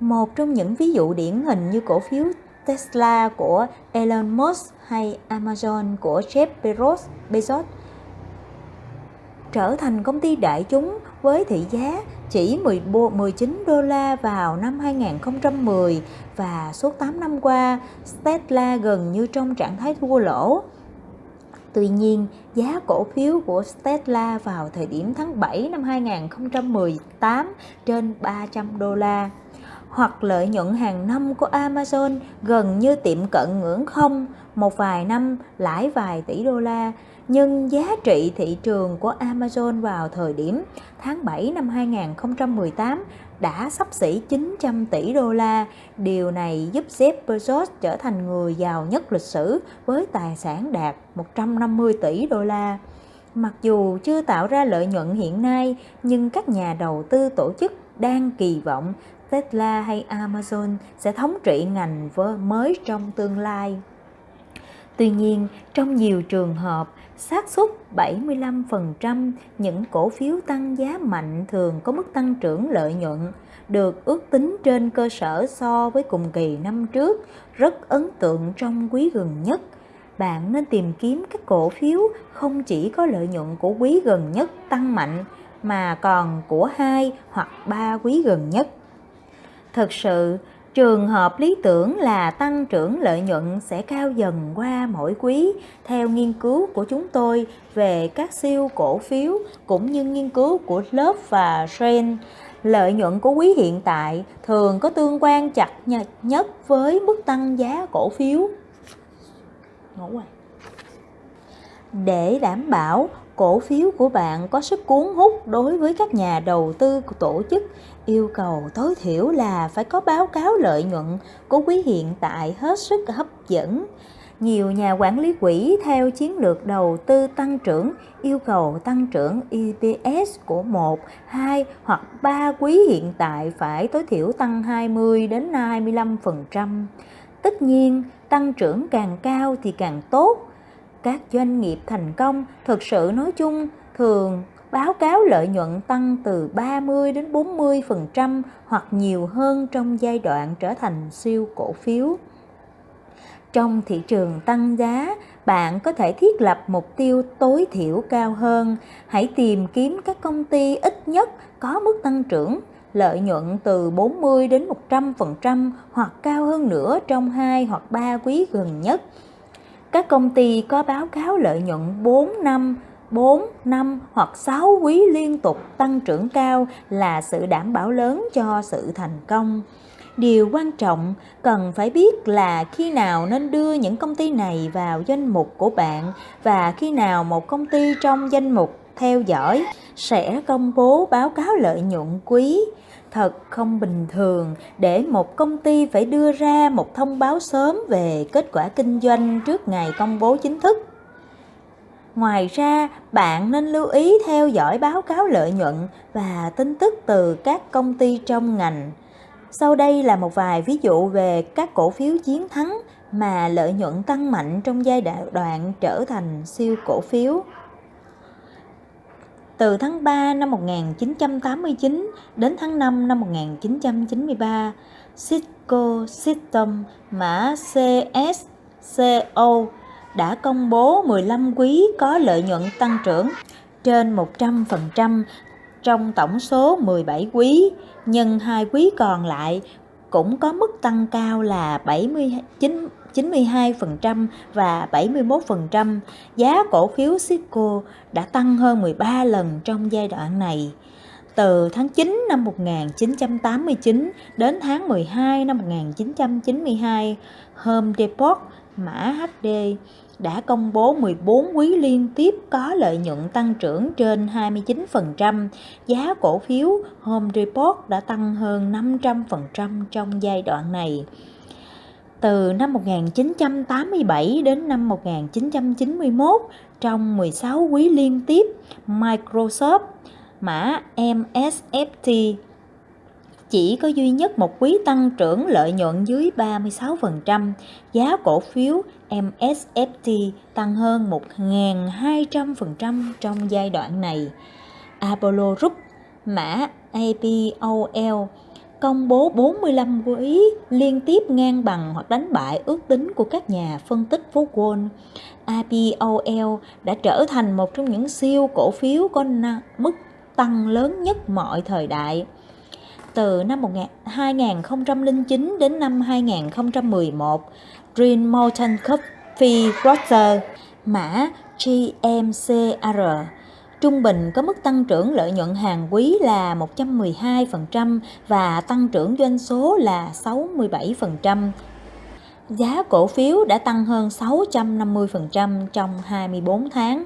Một trong những ví dụ điển hình như cổ phiếu Tesla của Elon Musk hay Amazon của Jeff Bezos, Bezos trở thành công ty đại chúng với thị giá chỉ 19 đô la vào năm 2010 và suốt 8 năm qua, Tesla gần như trong trạng thái thua lỗ. Tuy nhiên, giá cổ phiếu của Tesla vào thời điểm tháng 7 năm 2018 trên 300 đô la hoặc lợi nhuận hàng năm của Amazon gần như tiệm cận ngưỡng không, một vài năm lãi vài tỷ đô la nhưng giá trị thị trường của Amazon vào thời điểm tháng 7 năm 2018 đã sắp xỉ 900 tỷ đô la. Điều này giúp Jeff Bezos trở thành người giàu nhất lịch sử với tài sản đạt 150 tỷ đô la. Mặc dù chưa tạo ra lợi nhuận hiện nay, nhưng các nhà đầu tư tổ chức đang kỳ vọng Tesla hay Amazon sẽ thống trị ngành mới trong tương lai. Tuy nhiên, trong nhiều trường hợp, xác suất 75% những cổ phiếu tăng giá mạnh thường có mức tăng trưởng lợi nhuận được ước tính trên cơ sở so với cùng kỳ năm trước rất ấn tượng trong quý gần nhất. Bạn nên tìm kiếm các cổ phiếu không chỉ có lợi nhuận của quý gần nhất tăng mạnh mà còn của hai hoặc ba quý gần nhất. Thực sự, Trường hợp lý tưởng là tăng trưởng lợi nhuận sẽ cao dần qua mỗi quý theo nghiên cứu của chúng tôi về các siêu cổ phiếu cũng như nghiên cứu của lớp và Trend. Lợi nhuận của quý hiện tại thường có tương quan chặt nhất với mức tăng giá cổ phiếu. Ngủ rồi. Để đảm bảo cổ phiếu của bạn có sức cuốn hút đối với các nhà đầu tư của tổ chức yêu cầu tối thiểu là phải có báo cáo lợi nhuận của quý hiện tại hết sức hấp dẫn nhiều nhà quản lý quỹ theo chiến lược đầu tư tăng trưởng yêu cầu tăng trưởng EPS của 1, 2 hoặc 3 quý hiện tại phải tối thiểu tăng 20 đến 25%. Tất nhiên, tăng trưởng càng cao thì càng tốt các doanh nghiệp thành công thực sự nói chung thường báo cáo lợi nhuận tăng từ 30 đến 40% hoặc nhiều hơn trong giai đoạn trở thành siêu cổ phiếu. Trong thị trường tăng giá, bạn có thể thiết lập mục tiêu tối thiểu cao hơn. Hãy tìm kiếm các công ty ít nhất có mức tăng trưởng lợi nhuận từ 40 đến 100% hoặc cao hơn nữa trong 2 hoặc 3 quý gần nhất các công ty có báo cáo lợi nhuận 4 năm 4, 5 hoặc 6 quý liên tục tăng trưởng cao là sự đảm bảo lớn cho sự thành công. Điều quan trọng cần phải biết là khi nào nên đưa những công ty này vào danh mục của bạn và khi nào một công ty trong danh mục theo dõi sẽ công bố báo cáo lợi nhuận quý thật không bình thường để một công ty phải đưa ra một thông báo sớm về kết quả kinh doanh trước ngày công bố chính thức ngoài ra bạn nên lưu ý theo dõi báo cáo lợi nhuận và tin tức từ các công ty trong ngành. Sau đây là một vài ví dụ về các cổ phiếu chiến thắng mà lợi nhuận tăng mạnh trong giai đoạn trở thành siêu cổ phiếu. Từ tháng 3 năm 1989 đến tháng 5 năm 1993, Cisco System mã CSCO đã công bố 15 quý có lợi nhuận tăng trưởng trên 100% trong tổng số 17 quý, nhưng hai quý còn lại cũng có mức tăng cao là 79 92% và 71%. Giá cổ phiếu Cisco đã tăng hơn 13 lần trong giai đoạn này. Từ tháng 9 năm 1989 đến tháng 12 năm 1992, Home Depot mã HD đã công bố 14 quý liên tiếp có lợi nhuận tăng trưởng trên 29%. Giá cổ phiếu Home Depot đã tăng hơn 500% trong giai đoạn này. Từ năm 1987 đến năm 1991, trong 16 quý liên tiếp, Microsoft mã MSFT chỉ có duy nhất một quý tăng trưởng lợi nhuận dưới 36%, giá cổ phiếu MSFT tăng hơn 1.200% trong giai đoạn này. Apollo Group mã APOL công bố 45 quý liên tiếp ngang bằng hoặc đánh bại ước tính của các nhà phân tích phố Wall. APOL đã trở thành một trong những siêu cổ phiếu có mức tăng lớn nhất mọi thời đại. Từ năm 2009 đến năm 2011, Green Mountain Coffee Roaster mã GMCR Trung bình có mức tăng trưởng lợi nhuận hàng quý là 112% và tăng trưởng doanh số là 67%. Giá cổ phiếu đã tăng hơn 650% trong 24 tháng.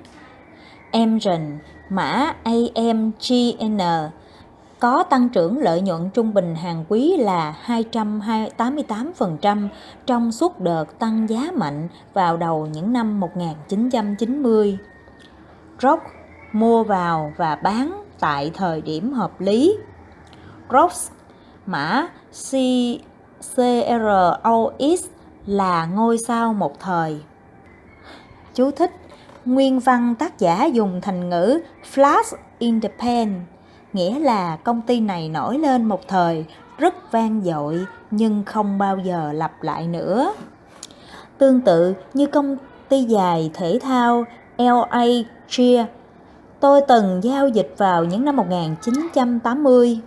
Emgen, mã AMGN, có tăng trưởng lợi nhuận trung bình hàng quý là 288% trong suốt đợt tăng giá mạnh vào đầu những năm 1990. Rock mua vào và bán tại thời điểm hợp lý. Gross mã CROX là ngôi sao một thời. Chú thích Nguyên văn tác giả dùng thành ngữ Flash in the Pan, nghĩa là công ty này nổi lên một thời rất vang dội nhưng không bao giờ lặp lại nữa. Tương tự như công ty dài thể thao LA Cheer, Tôi từng giao dịch vào những năm 1980.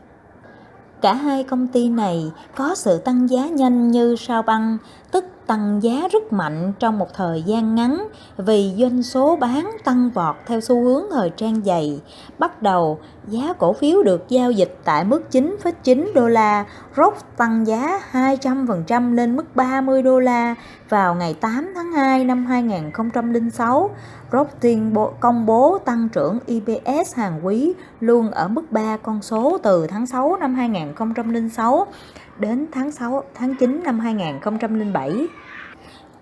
Cả hai công ty này có sự tăng giá nhanh như sao băng, tức tăng giá rất mạnh trong một thời gian ngắn vì doanh số bán tăng vọt theo xu hướng thời trang dày. Bắt đầu, giá cổ phiếu được giao dịch tại mức 9,9 đô la, rốt tăng giá 200% lên mức 30 đô la vào ngày 8 tháng 2 năm 2006. Rốt tuyên bố, công bố tăng trưởng EPS hàng quý luôn ở mức 3 con số từ tháng 6 năm 2006 đến tháng 6 tháng 9 năm 2007.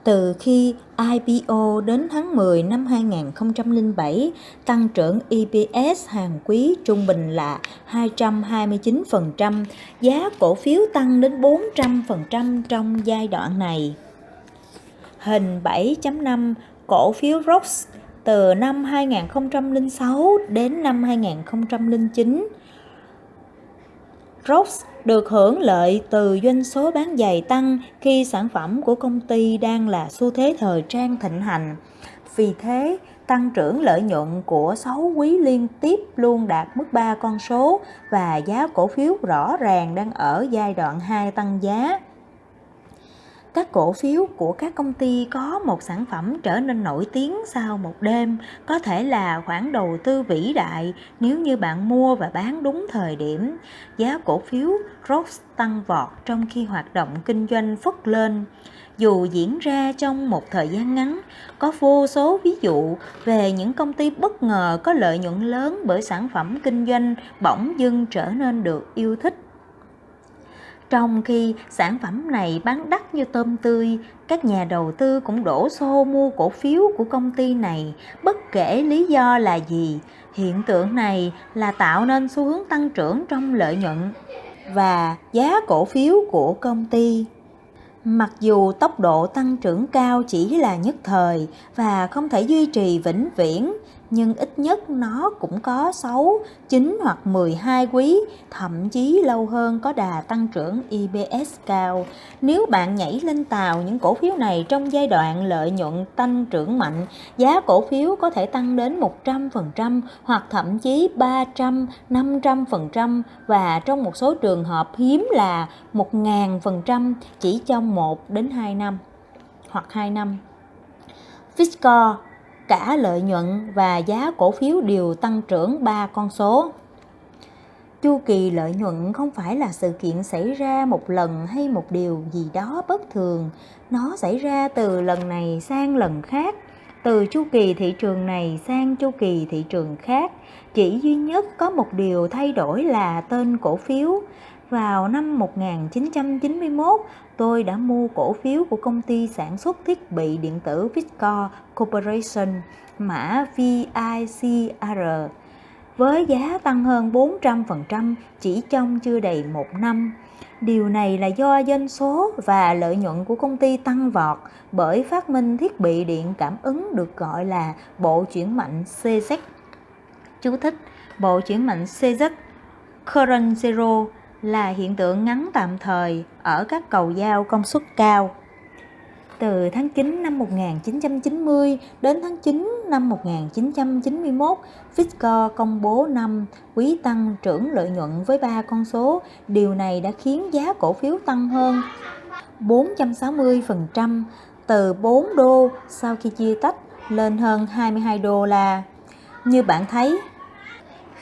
Từ khi IPO đến tháng 10 năm 2007, tăng trưởng EPS hàng quý trung bình là 229%, giá cổ phiếu tăng đến 400% trong giai đoạn này. Hình 7.5 cổ phiếu ROX từ năm 2006 đến năm 2009 ROX được hưởng lợi từ doanh số bán giày tăng khi sản phẩm của công ty đang là xu thế thời trang thịnh hành. Vì thế, tăng trưởng lợi nhuận của 6 quý liên tiếp luôn đạt mức 3 con số và giá cổ phiếu rõ ràng đang ở giai đoạn 2 tăng giá các cổ phiếu của các công ty có một sản phẩm trở nên nổi tiếng sau một đêm có thể là khoản đầu tư vĩ đại nếu như bạn mua và bán đúng thời điểm. Giá cổ phiếu rose tăng vọt trong khi hoạt động kinh doanh phất lên. Dù diễn ra trong một thời gian ngắn, có vô số ví dụ về những công ty bất ngờ có lợi nhuận lớn bởi sản phẩm kinh doanh bỗng dưng trở nên được yêu thích trong khi sản phẩm này bán đắt như tôm tươi, các nhà đầu tư cũng đổ xô mua cổ phiếu của công ty này bất kể lý do là gì. Hiện tượng này là tạo nên xu hướng tăng trưởng trong lợi nhuận và giá cổ phiếu của công ty. Mặc dù tốc độ tăng trưởng cao chỉ là nhất thời và không thể duy trì vĩnh viễn, nhưng ít nhất nó cũng có 6, 9 hoặc 12 quý, thậm chí lâu hơn có đà tăng trưởng EPS cao. Nếu bạn nhảy lên tàu những cổ phiếu này trong giai đoạn lợi nhuận tăng trưởng mạnh, giá cổ phiếu có thể tăng đến 100% hoặc thậm chí 300, 500% và trong một số trường hợp hiếm là 1000% chỉ trong 1 đến 2 năm hoặc 2 năm. Fisco cả lợi nhuận và giá cổ phiếu đều tăng trưởng ba con số. Chu kỳ lợi nhuận không phải là sự kiện xảy ra một lần hay một điều gì đó bất thường, nó xảy ra từ lần này sang lần khác, từ chu kỳ thị trường này sang chu kỳ thị trường khác. Chỉ duy nhất có một điều thay đổi là tên cổ phiếu. Vào năm 1991, tôi đã mua cổ phiếu của công ty sản xuất thiết bị điện tử Visco Corporation, mã VICR, với giá tăng hơn 400% chỉ trong chưa đầy một năm. Điều này là do doanh số và lợi nhuận của công ty tăng vọt bởi phát minh thiết bị điện cảm ứng được gọi là bộ chuyển mạnh CZ. Chú thích, bộ chuyển mạnh CZ Current Zero là hiện tượng ngắn tạm thời ở các cầu giao công suất cao. Từ tháng 9 năm 1990 đến tháng 9 năm 1991, Fisco công bố năm quý tăng trưởng lợi nhuận với ba con số. Điều này đã khiến giá cổ phiếu tăng hơn 460% từ 4 đô sau khi chia tách lên hơn 22 đô la. Như bạn thấy,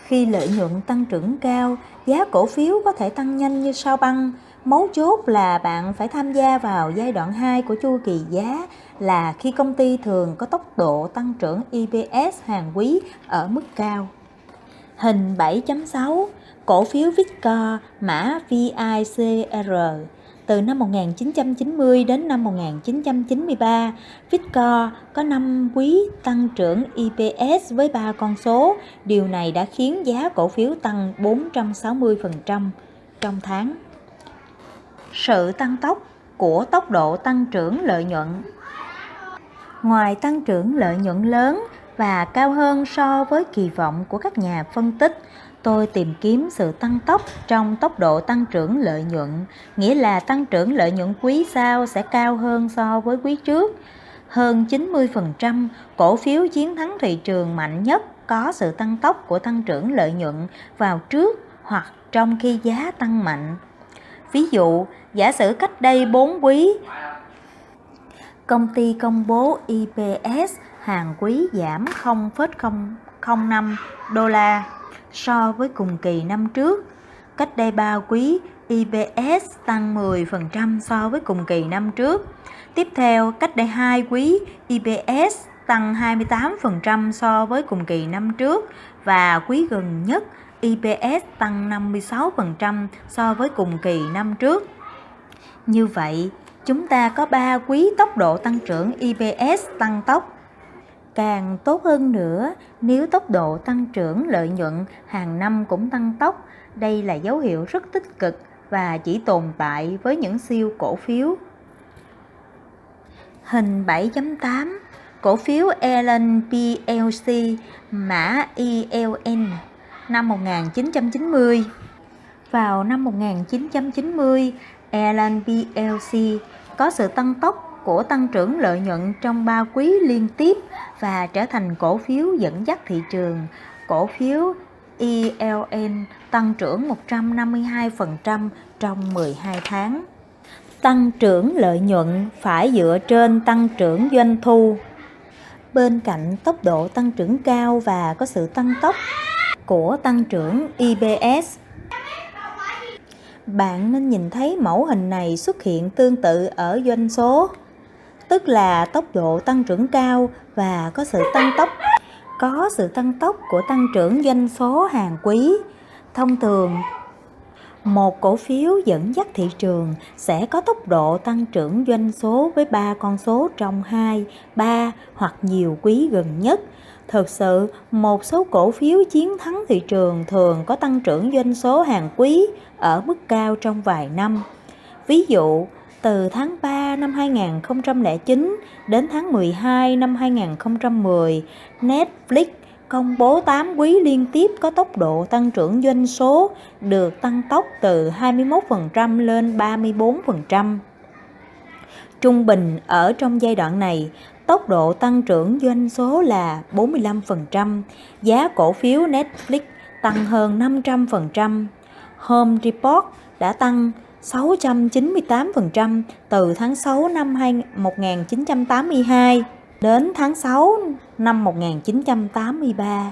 khi lợi nhuận tăng trưởng cao, giá cổ phiếu có thể tăng nhanh như sao băng. Mấu chốt là bạn phải tham gia vào giai đoạn 2 của chu kỳ giá là khi công ty thường có tốc độ tăng trưởng EPS hàng quý ở mức cao. Hình 7.6 Cổ phiếu Vicor mã VICR từ năm 1990 đến năm 1993, Vicor có 5 quý tăng trưởng EPS với 3 con số. Điều này đã khiến giá cổ phiếu tăng 460% trong tháng. Sự tăng tốc của tốc độ tăng trưởng lợi nhuận Ngoài tăng trưởng lợi nhuận lớn và cao hơn so với kỳ vọng của các nhà phân tích, tôi tìm kiếm sự tăng tốc trong tốc độ tăng trưởng lợi nhuận, nghĩa là tăng trưởng lợi nhuận quý sau sẽ cao hơn so với quý trước. Hơn 90% cổ phiếu chiến thắng thị trường mạnh nhất có sự tăng tốc của tăng trưởng lợi nhuận vào trước hoặc trong khi giá tăng mạnh. Ví dụ, giả sử cách đây 4 quý, công ty công bố EPS hàng quý giảm 0,05 đô la so với cùng kỳ năm trước. Cách đây 3 quý, EPS tăng 10% so với cùng kỳ năm trước. Tiếp theo, cách đây 2 quý, EPS tăng 28% so với cùng kỳ năm trước và quý gần nhất EPS tăng 56% so với cùng kỳ năm trước. Như vậy, chúng ta có 3 quý tốc độ tăng trưởng EPS tăng tốc Càng tốt hơn nữa, nếu tốc độ tăng trưởng lợi nhuận hàng năm cũng tăng tốc, đây là dấu hiệu rất tích cực và chỉ tồn tại với những siêu cổ phiếu. Hình 7.8 Cổ phiếu Ellen PLC mã ELN năm 1990 Vào năm 1990, Ellen PLC có sự tăng tốc của tăng trưởng lợi nhuận trong ba quý liên tiếp và trở thành cổ phiếu dẫn dắt thị trường. Cổ phiếu ELN tăng trưởng 152% trong 12 tháng. tăng trưởng lợi nhuận phải dựa trên tăng trưởng doanh thu bên cạnh tốc độ tăng trưởng cao và có sự tăng tốc của tăng trưởng EPS bạn nên nhìn thấy mẫu hình này xuất hiện tương tự ở doanh số tức là tốc độ tăng trưởng cao và có sự tăng tốc có sự tăng tốc của tăng trưởng doanh số hàng quý thông thường một cổ phiếu dẫn dắt thị trường sẽ có tốc độ tăng trưởng doanh số với ba con số trong 2, 3 hoặc nhiều quý gần nhất. Thực sự, một số cổ phiếu chiến thắng thị trường thường có tăng trưởng doanh số hàng quý ở mức cao trong vài năm. Ví dụ, từ tháng 3 năm 2009 đến tháng 12 năm 2010, Netflix công bố 8 quý liên tiếp có tốc độ tăng trưởng doanh số được tăng tốc từ 21% lên 34%. Trung bình ở trong giai đoạn này, tốc độ tăng trưởng doanh số là 45%, giá cổ phiếu Netflix tăng hơn 500%. Home report đã tăng 698% từ tháng 6 năm 1982 đến tháng 6 năm 1983.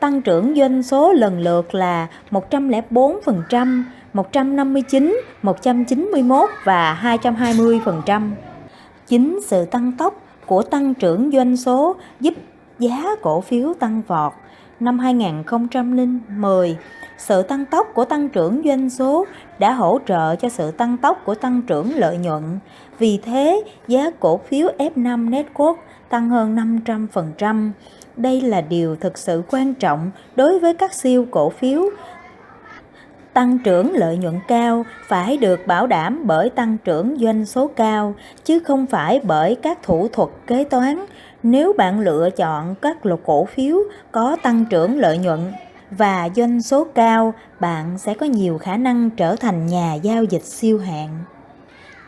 Tăng trưởng doanh số lần lượt là 104%, 159, 191 và 220%. Chính sự tăng tốc của tăng trưởng doanh số giúp giá cổ phiếu tăng vọt. Năm 2010, sự tăng tốc của tăng trưởng doanh số đã hỗ trợ cho sự tăng tốc của tăng trưởng lợi nhuận. Vì thế, giá cổ phiếu F5 Network tăng hơn 500%. Đây là điều thực sự quan trọng đối với các siêu cổ phiếu. Tăng trưởng lợi nhuận cao phải được bảo đảm bởi tăng trưởng doanh số cao, chứ không phải bởi các thủ thuật kế toán. Nếu bạn lựa chọn các lục cổ phiếu có tăng trưởng lợi nhuận và doanh số cao, bạn sẽ có nhiều khả năng trở thành nhà giao dịch siêu hạng.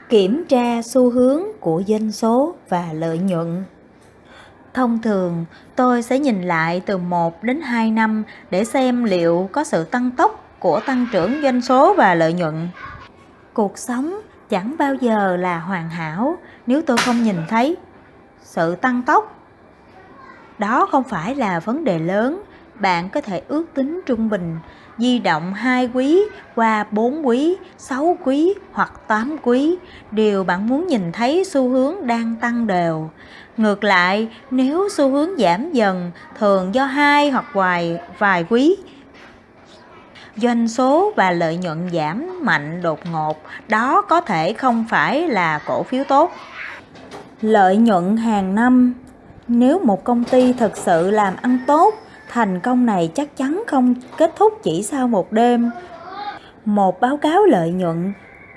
Kiểm tra xu hướng của doanh số và lợi nhuận. Thông thường, tôi sẽ nhìn lại từ 1 đến 2 năm để xem liệu có sự tăng tốc của tăng trưởng doanh số và lợi nhuận. Cuộc sống chẳng bao giờ là hoàn hảo nếu tôi không nhìn thấy sự tăng tốc. Đó không phải là vấn đề lớn, bạn có thể ước tính trung bình di động 2 quý qua 4 quý, 6 quý hoặc 8 quý, điều bạn muốn nhìn thấy xu hướng đang tăng đều. Ngược lại, nếu xu hướng giảm dần thường do hai hoặc vài vài quý doanh số và lợi nhuận giảm mạnh đột ngột, đó có thể không phải là cổ phiếu tốt. Lợi nhuận hàng năm Nếu một công ty thực sự làm ăn tốt, thành công này chắc chắn không kết thúc chỉ sau một đêm. Một báo cáo lợi nhuận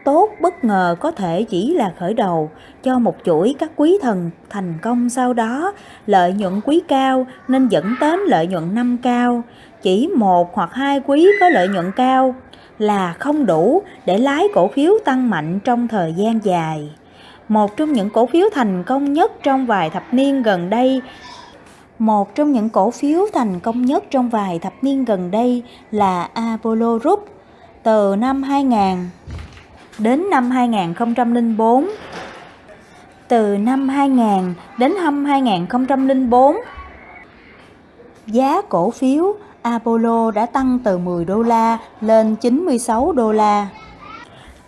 tốt bất ngờ có thể chỉ là khởi đầu cho một chuỗi các quý thần thành công sau đó. Lợi nhuận quý cao nên dẫn đến lợi nhuận năm cao. Chỉ một hoặc hai quý có lợi nhuận cao là không đủ để lái cổ phiếu tăng mạnh trong thời gian dài. Một trong những cổ phiếu thành công nhất trong vài thập niên gần đây một trong những cổ phiếu thành công nhất trong vài thập niên gần đây là Apollo Group từ năm 2000 đến năm 2004. Từ năm 2000 đến năm 2004, giá cổ phiếu Apollo đã tăng từ 10 đô la lên 96 đô la.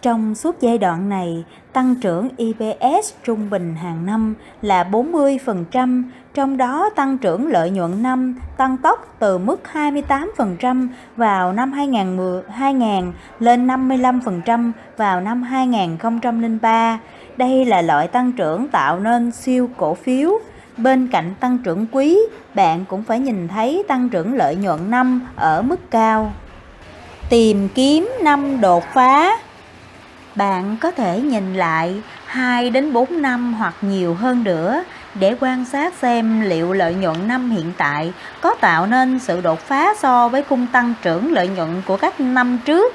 Trong suốt giai đoạn này, tăng trưởng EPS trung bình hàng năm là 40%, trong đó tăng trưởng lợi nhuận năm tăng tốc từ mức 28% vào năm 2010, 2000 lên 55% vào năm 2003. Đây là loại tăng trưởng tạo nên siêu cổ phiếu. Bên cạnh tăng trưởng quý, bạn cũng phải nhìn thấy tăng trưởng lợi nhuận năm ở mức cao. Tìm kiếm năm đột phá bạn có thể nhìn lại 2 đến 4 năm hoặc nhiều hơn nữa để quan sát xem liệu lợi nhuận năm hiện tại có tạo nên sự đột phá so với khung tăng trưởng lợi nhuận của các năm trước.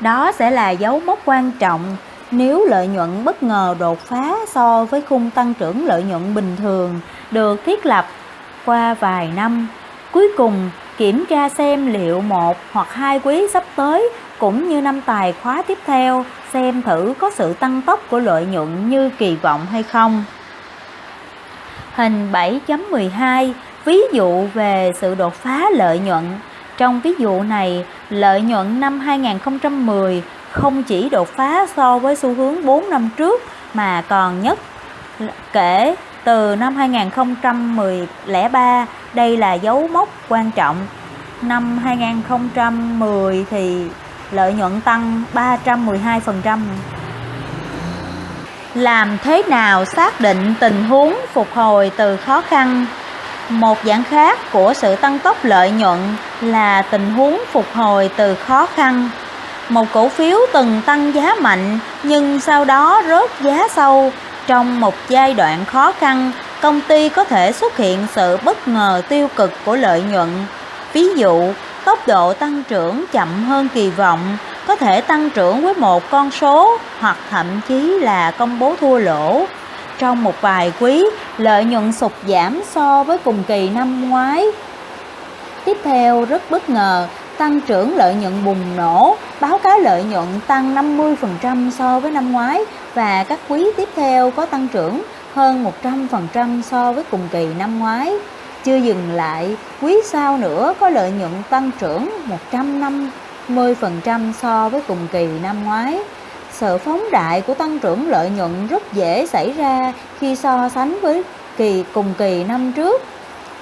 Đó sẽ là dấu mốc quan trọng nếu lợi nhuận bất ngờ đột phá so với khung tăng trưởng lợi nhuận bình thường được thiết lập qua vài năm. Cuối cùng, kiểm tra xem liệu một hoặc hai quý sắp tới cũng như năm tài khóa tiếp theo xem thử có sự tăng tốc của lợi nhuận như kỳ vọng hay không. Hình 7.12 ví dụ về sự đột phá lợi nhuận. Trong ví dụ này, lợi nhuận năm 2010 không chỉ đột phá so với xu hướng 4 năm trước mà còn nhất kể từ năm 2013 đây là dấu mốc quan trọng năm 2010 thì lợi nhuận tăng 312%. Làm thế nào xác định tình huống phục hồi từ khó khăn? Một dạng khác của sự tăng tốc lợi nhuận là tình huống phục hồi từ khó khăn. Một cổ phiếu từng tăng giá mạnh nhưng sau đó rớt giá sâu trong một giai đoạn khó khăn, công ty có thể xuất hiện sự bất ngờ tiêu cực của lợi nhuận. Ví dụ, tốc độ tăng trưởng chậm hơn kỳ vọng, có thể tăng trưởng với một con số hoặc thậm chí là công bố thua lỗ. Trong một vài quý, lợi nhuận sụt giảm so với cùng kỳ năm ngoái. Tiếp theo rất bất ngờ, tăng trưởng lợi nhuận bùng nổ, báo cáo lợi nhuận tăng 50% so với năm ngoái và các quý tiếp theo có tăng trưởng hơn 100% so với cùng kỳ năm ngoái. Chưa dừng lại, quý sau nữa có lợi nhuận tăng trưởng 150% so với cùng kỳ năm ngoái. Sự phóng đại của tăng trưởng lợi nhuận rất dễ xảy ra khi so sánh với kỳ cùng kỳ năm trước.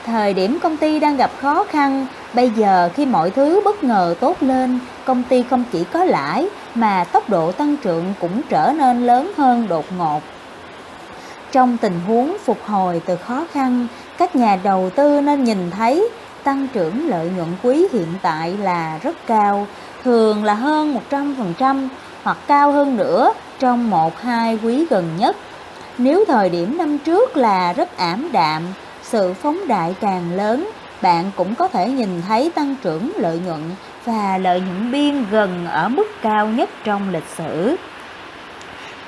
Thời điểm công ty đang gặp khó khăn, bây giờ khi mọi thứ bất ngờ tốt lên, công ty không chỉ có lãi mà tốc độ tăng trưởng cũng trở nên lớn hơn đột ngột. Trong tình huống phục hồi từ khó khăn, các nhà đầu tư nên nhìn thấy tăng trưởng lợi nhuận quý hiện tại là rất cao, thường là hơn 100% hoặc cao hơn nữa trong một hai quý gần nhất. Nếu thời điểm năm trước là rất ảm đạm, sự phóng đại càng lớn, bạn cũng có thể nhìn thấy tăng trưởng lợi nhuận và lợi nhuận biên gần ở mức cao nhất trong lịch sử.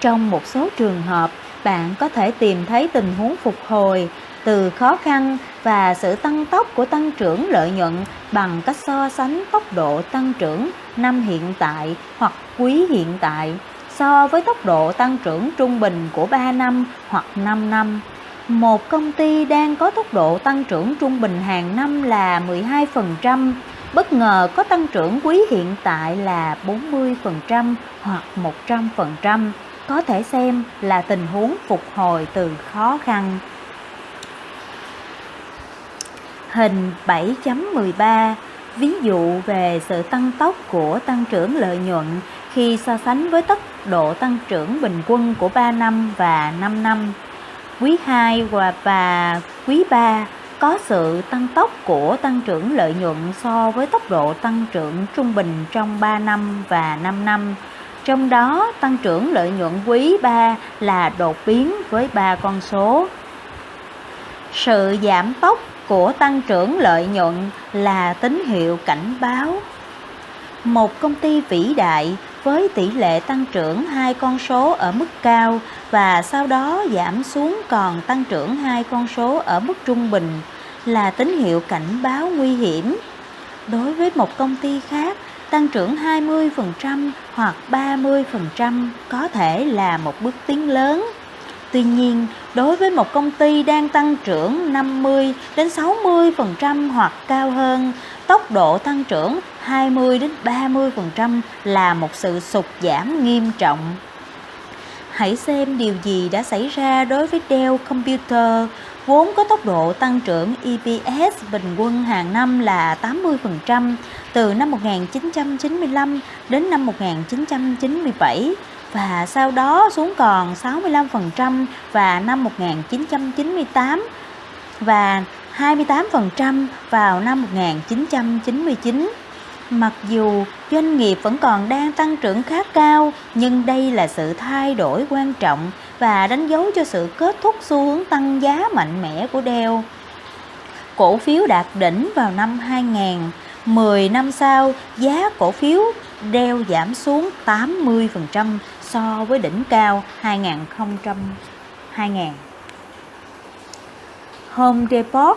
Trong một số trường hợp, bạn có thể tìm thấy tình huống phục hồi từ khó khăn và sự tăng tốc của tăng trưởng lợi nhuận bằng cách so sánh tốc độ tăng trưởng năm hiện tại hoặc quý hiện tại so với tốc độ tăng trưởng trung bình của 3 năm hoặc 5 năm. Một công ty đang có tốc độ tăng trưởng trung bình hàng năm là 12%, bất ngờ có tăng trưởng quý hiện tại là 40% hoặc 100%, có thể xem là tình huống phục hồi từ khó khăn. Hình 7.13 ví dụ về sự tăng tốc của tăng trưởng lợi nhuận khi so sánh với tốc độ tăng trưởng bình quân của 3 năm và 5 năm. Quý 2 và, và quý 3 có sự tăng tốc của tăng trưởng lợi nhuận so với tốc độ tăng trưởng trung bình trong 3 năm và 5 năm. Trong đó, tăng trưởng lợi nhuận quý 3 là đột biến với 3 con số. Sự giảm tốc của tăng trưởng lợi nhuận là tín hiệu cảnh báo. Một công ty vĩ đại với tỷ lệ tăng trưởng hai con số ở mức cao và sau đó giảm xuống còn tăng trưởng hai con số ở mức trung bình là tín hiệu cảnh báo nguy hiểm. Đối với một công ty khác, tăng trưởng 20% hoặc 30% có thể là một bước tiến lớn. Tuy nhiên, đối với một công ty đang tăng trưởng 50 đến 60% hoặc cao hơn, tốc độ tăng trưởng 20 đến 30% là một sự sụt giảm nghiêm trọng. Hãy xem điều gì đã xảy ra đối với Dell Computer, vốn có tốc độ tăng trưởng EPS bình quân hàng năm là 80% từ năm 1995 đến năm 1997 và sau đó xuống còn 65% và năm 1998 và 28% vào năm 1999. Mặc dù doanh nghiệp vẫn còn đang tăng trưởng khá cao, nhưng đây là sự thay đổi quan trọng và đánh dấu cho sự kết thúc xu hướng tăng giá mạnh mẽ của Dell. Cổ phiếu đạt đỉnh vào năm 2000, 10 năm sau, giá cổ phiếu Dell giảm xuống 80% so với đỉnh cao 2000 2000. Home Depot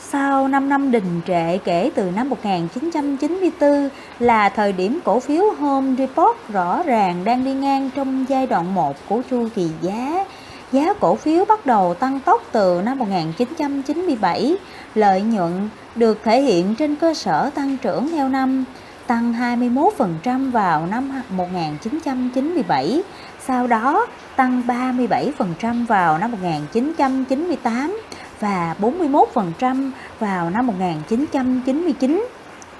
Sau 5 năm đình trệ kể từ năm 1994 là thời điểm cổ phiếu Home Depot rõ ràng đang đi ngang trong giai đoạn 1 của chu kỳ giá. Giá cổ phiếu bắt đầu tăng tốc từ năm 1997, lợi nhuận được thể hiện trên cơ sở tăng trưởng theo năm, tăng 21% vào năm 1997, sau đó tăng 37% vào năm 1998 và 41% vào năm 1999.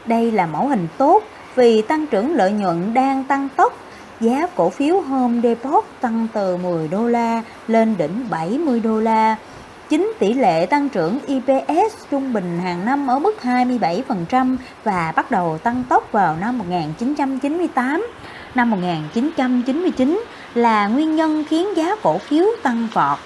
Đây là mẫu hình tốt vì tăng trưởng lợi nhuận đang tăng tốc. Giá cổ phiếu Home Depot tăng từ 10 đô la lên đỉnh 70 đô la. Chính tỷ lệ tăng trưởng EPS trung bình hàng năm ở mức 27% và bắt đầu tăng tốc vào năm 1998. Năm 1999 là nguyên nhân khiến giá cổ phiếu tăng vọt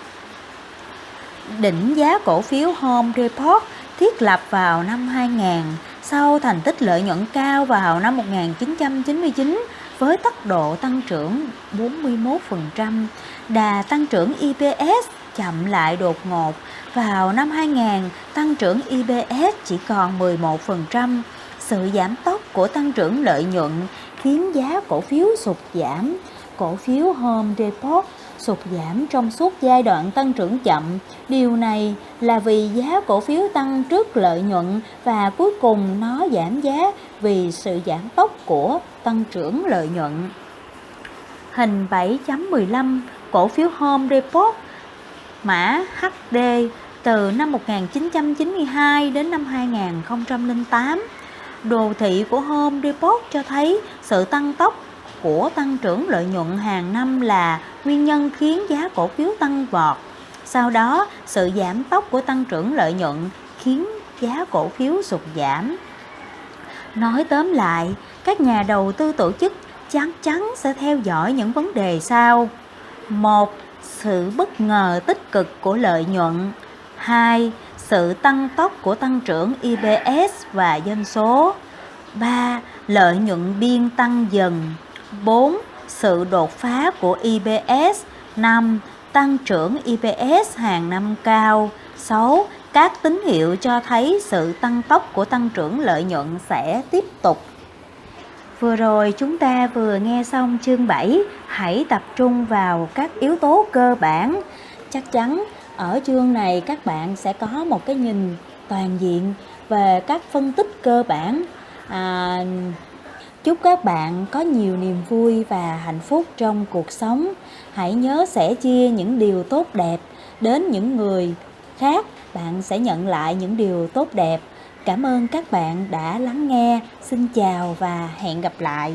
đỉnh giá cổ phiếu Home Depot thiết lập vào năm 2000 sau thành tích lợi nhuận cao vào năm 1999 với tốc độ tăng trưởng 41%, đà tăng trưởng EPS chậm lại đột ngột. Vào năm 2000, tăng trưởng EPS chỉ còn 11%. Sự giảm tốc của tăng trưởng lợi nhuận khiến giá cổ phiếu sụt giảm. Cổ phiếu Home Depot sụt giảm trong suốt giai đoạn tăng trưởng chậm. Điều này là vì giá cổ phiếu tăng trước lợi nhuận và cuối cùng nó giảm giá vì sự giảm tốc của tăng trưởng lợi nhuận. Hình 7.15 cổ phiếu Home Depot mã HD từ năm 1992 đến năm 2008. Đồ thị của Home Depot cho thấy sự tăng tốc của tăng trưởng lợi nhuận hàng năm là nguyên nhân khiến giá cổ phiếu tăng vọt. Sau đó, sự giảm tốc của tăng trưởng lợi nhuận khiến giá cổ phiếu sụt giảm. Nói tóm lại, các nhà đầu tư tổ chức chắc chắn sẽ theo dõi những vấn đề sau. một sự bất ngờ tích cực của lợi nhuận. 2. Sự tăng tốc của tăng trưởng EPS và doanh số. 3. Lợi nhuận biên tăng dần. 4. Sự đột phá của EPS 5. Tăng trưởng EPS hàng năm cao 6. Các tín hiệu cho thấy sự tăng tốc của tăng trưởng lợi nhuận sẽ tiếp tục Vừa rồi chúng ta vừa nghe xong chương 7, hãy tập trung vào các yếu tố cơ bản. Chắc chắn ở chương này các bạn sẽ có một cái nhìn toàn diện về các phân tích cơ bản à, Chúc các bạn có nhiều niềm vui và hạnh phúc trong cuộc sống. Hãy nhớ sẻ chia những điều tốt đẹp đến những người khác, bạn sẽ nhận lại những điều tốt đẹp. Cảm ơn các bạn đã lắng nghe. Xin chào và hẹn gặp lại.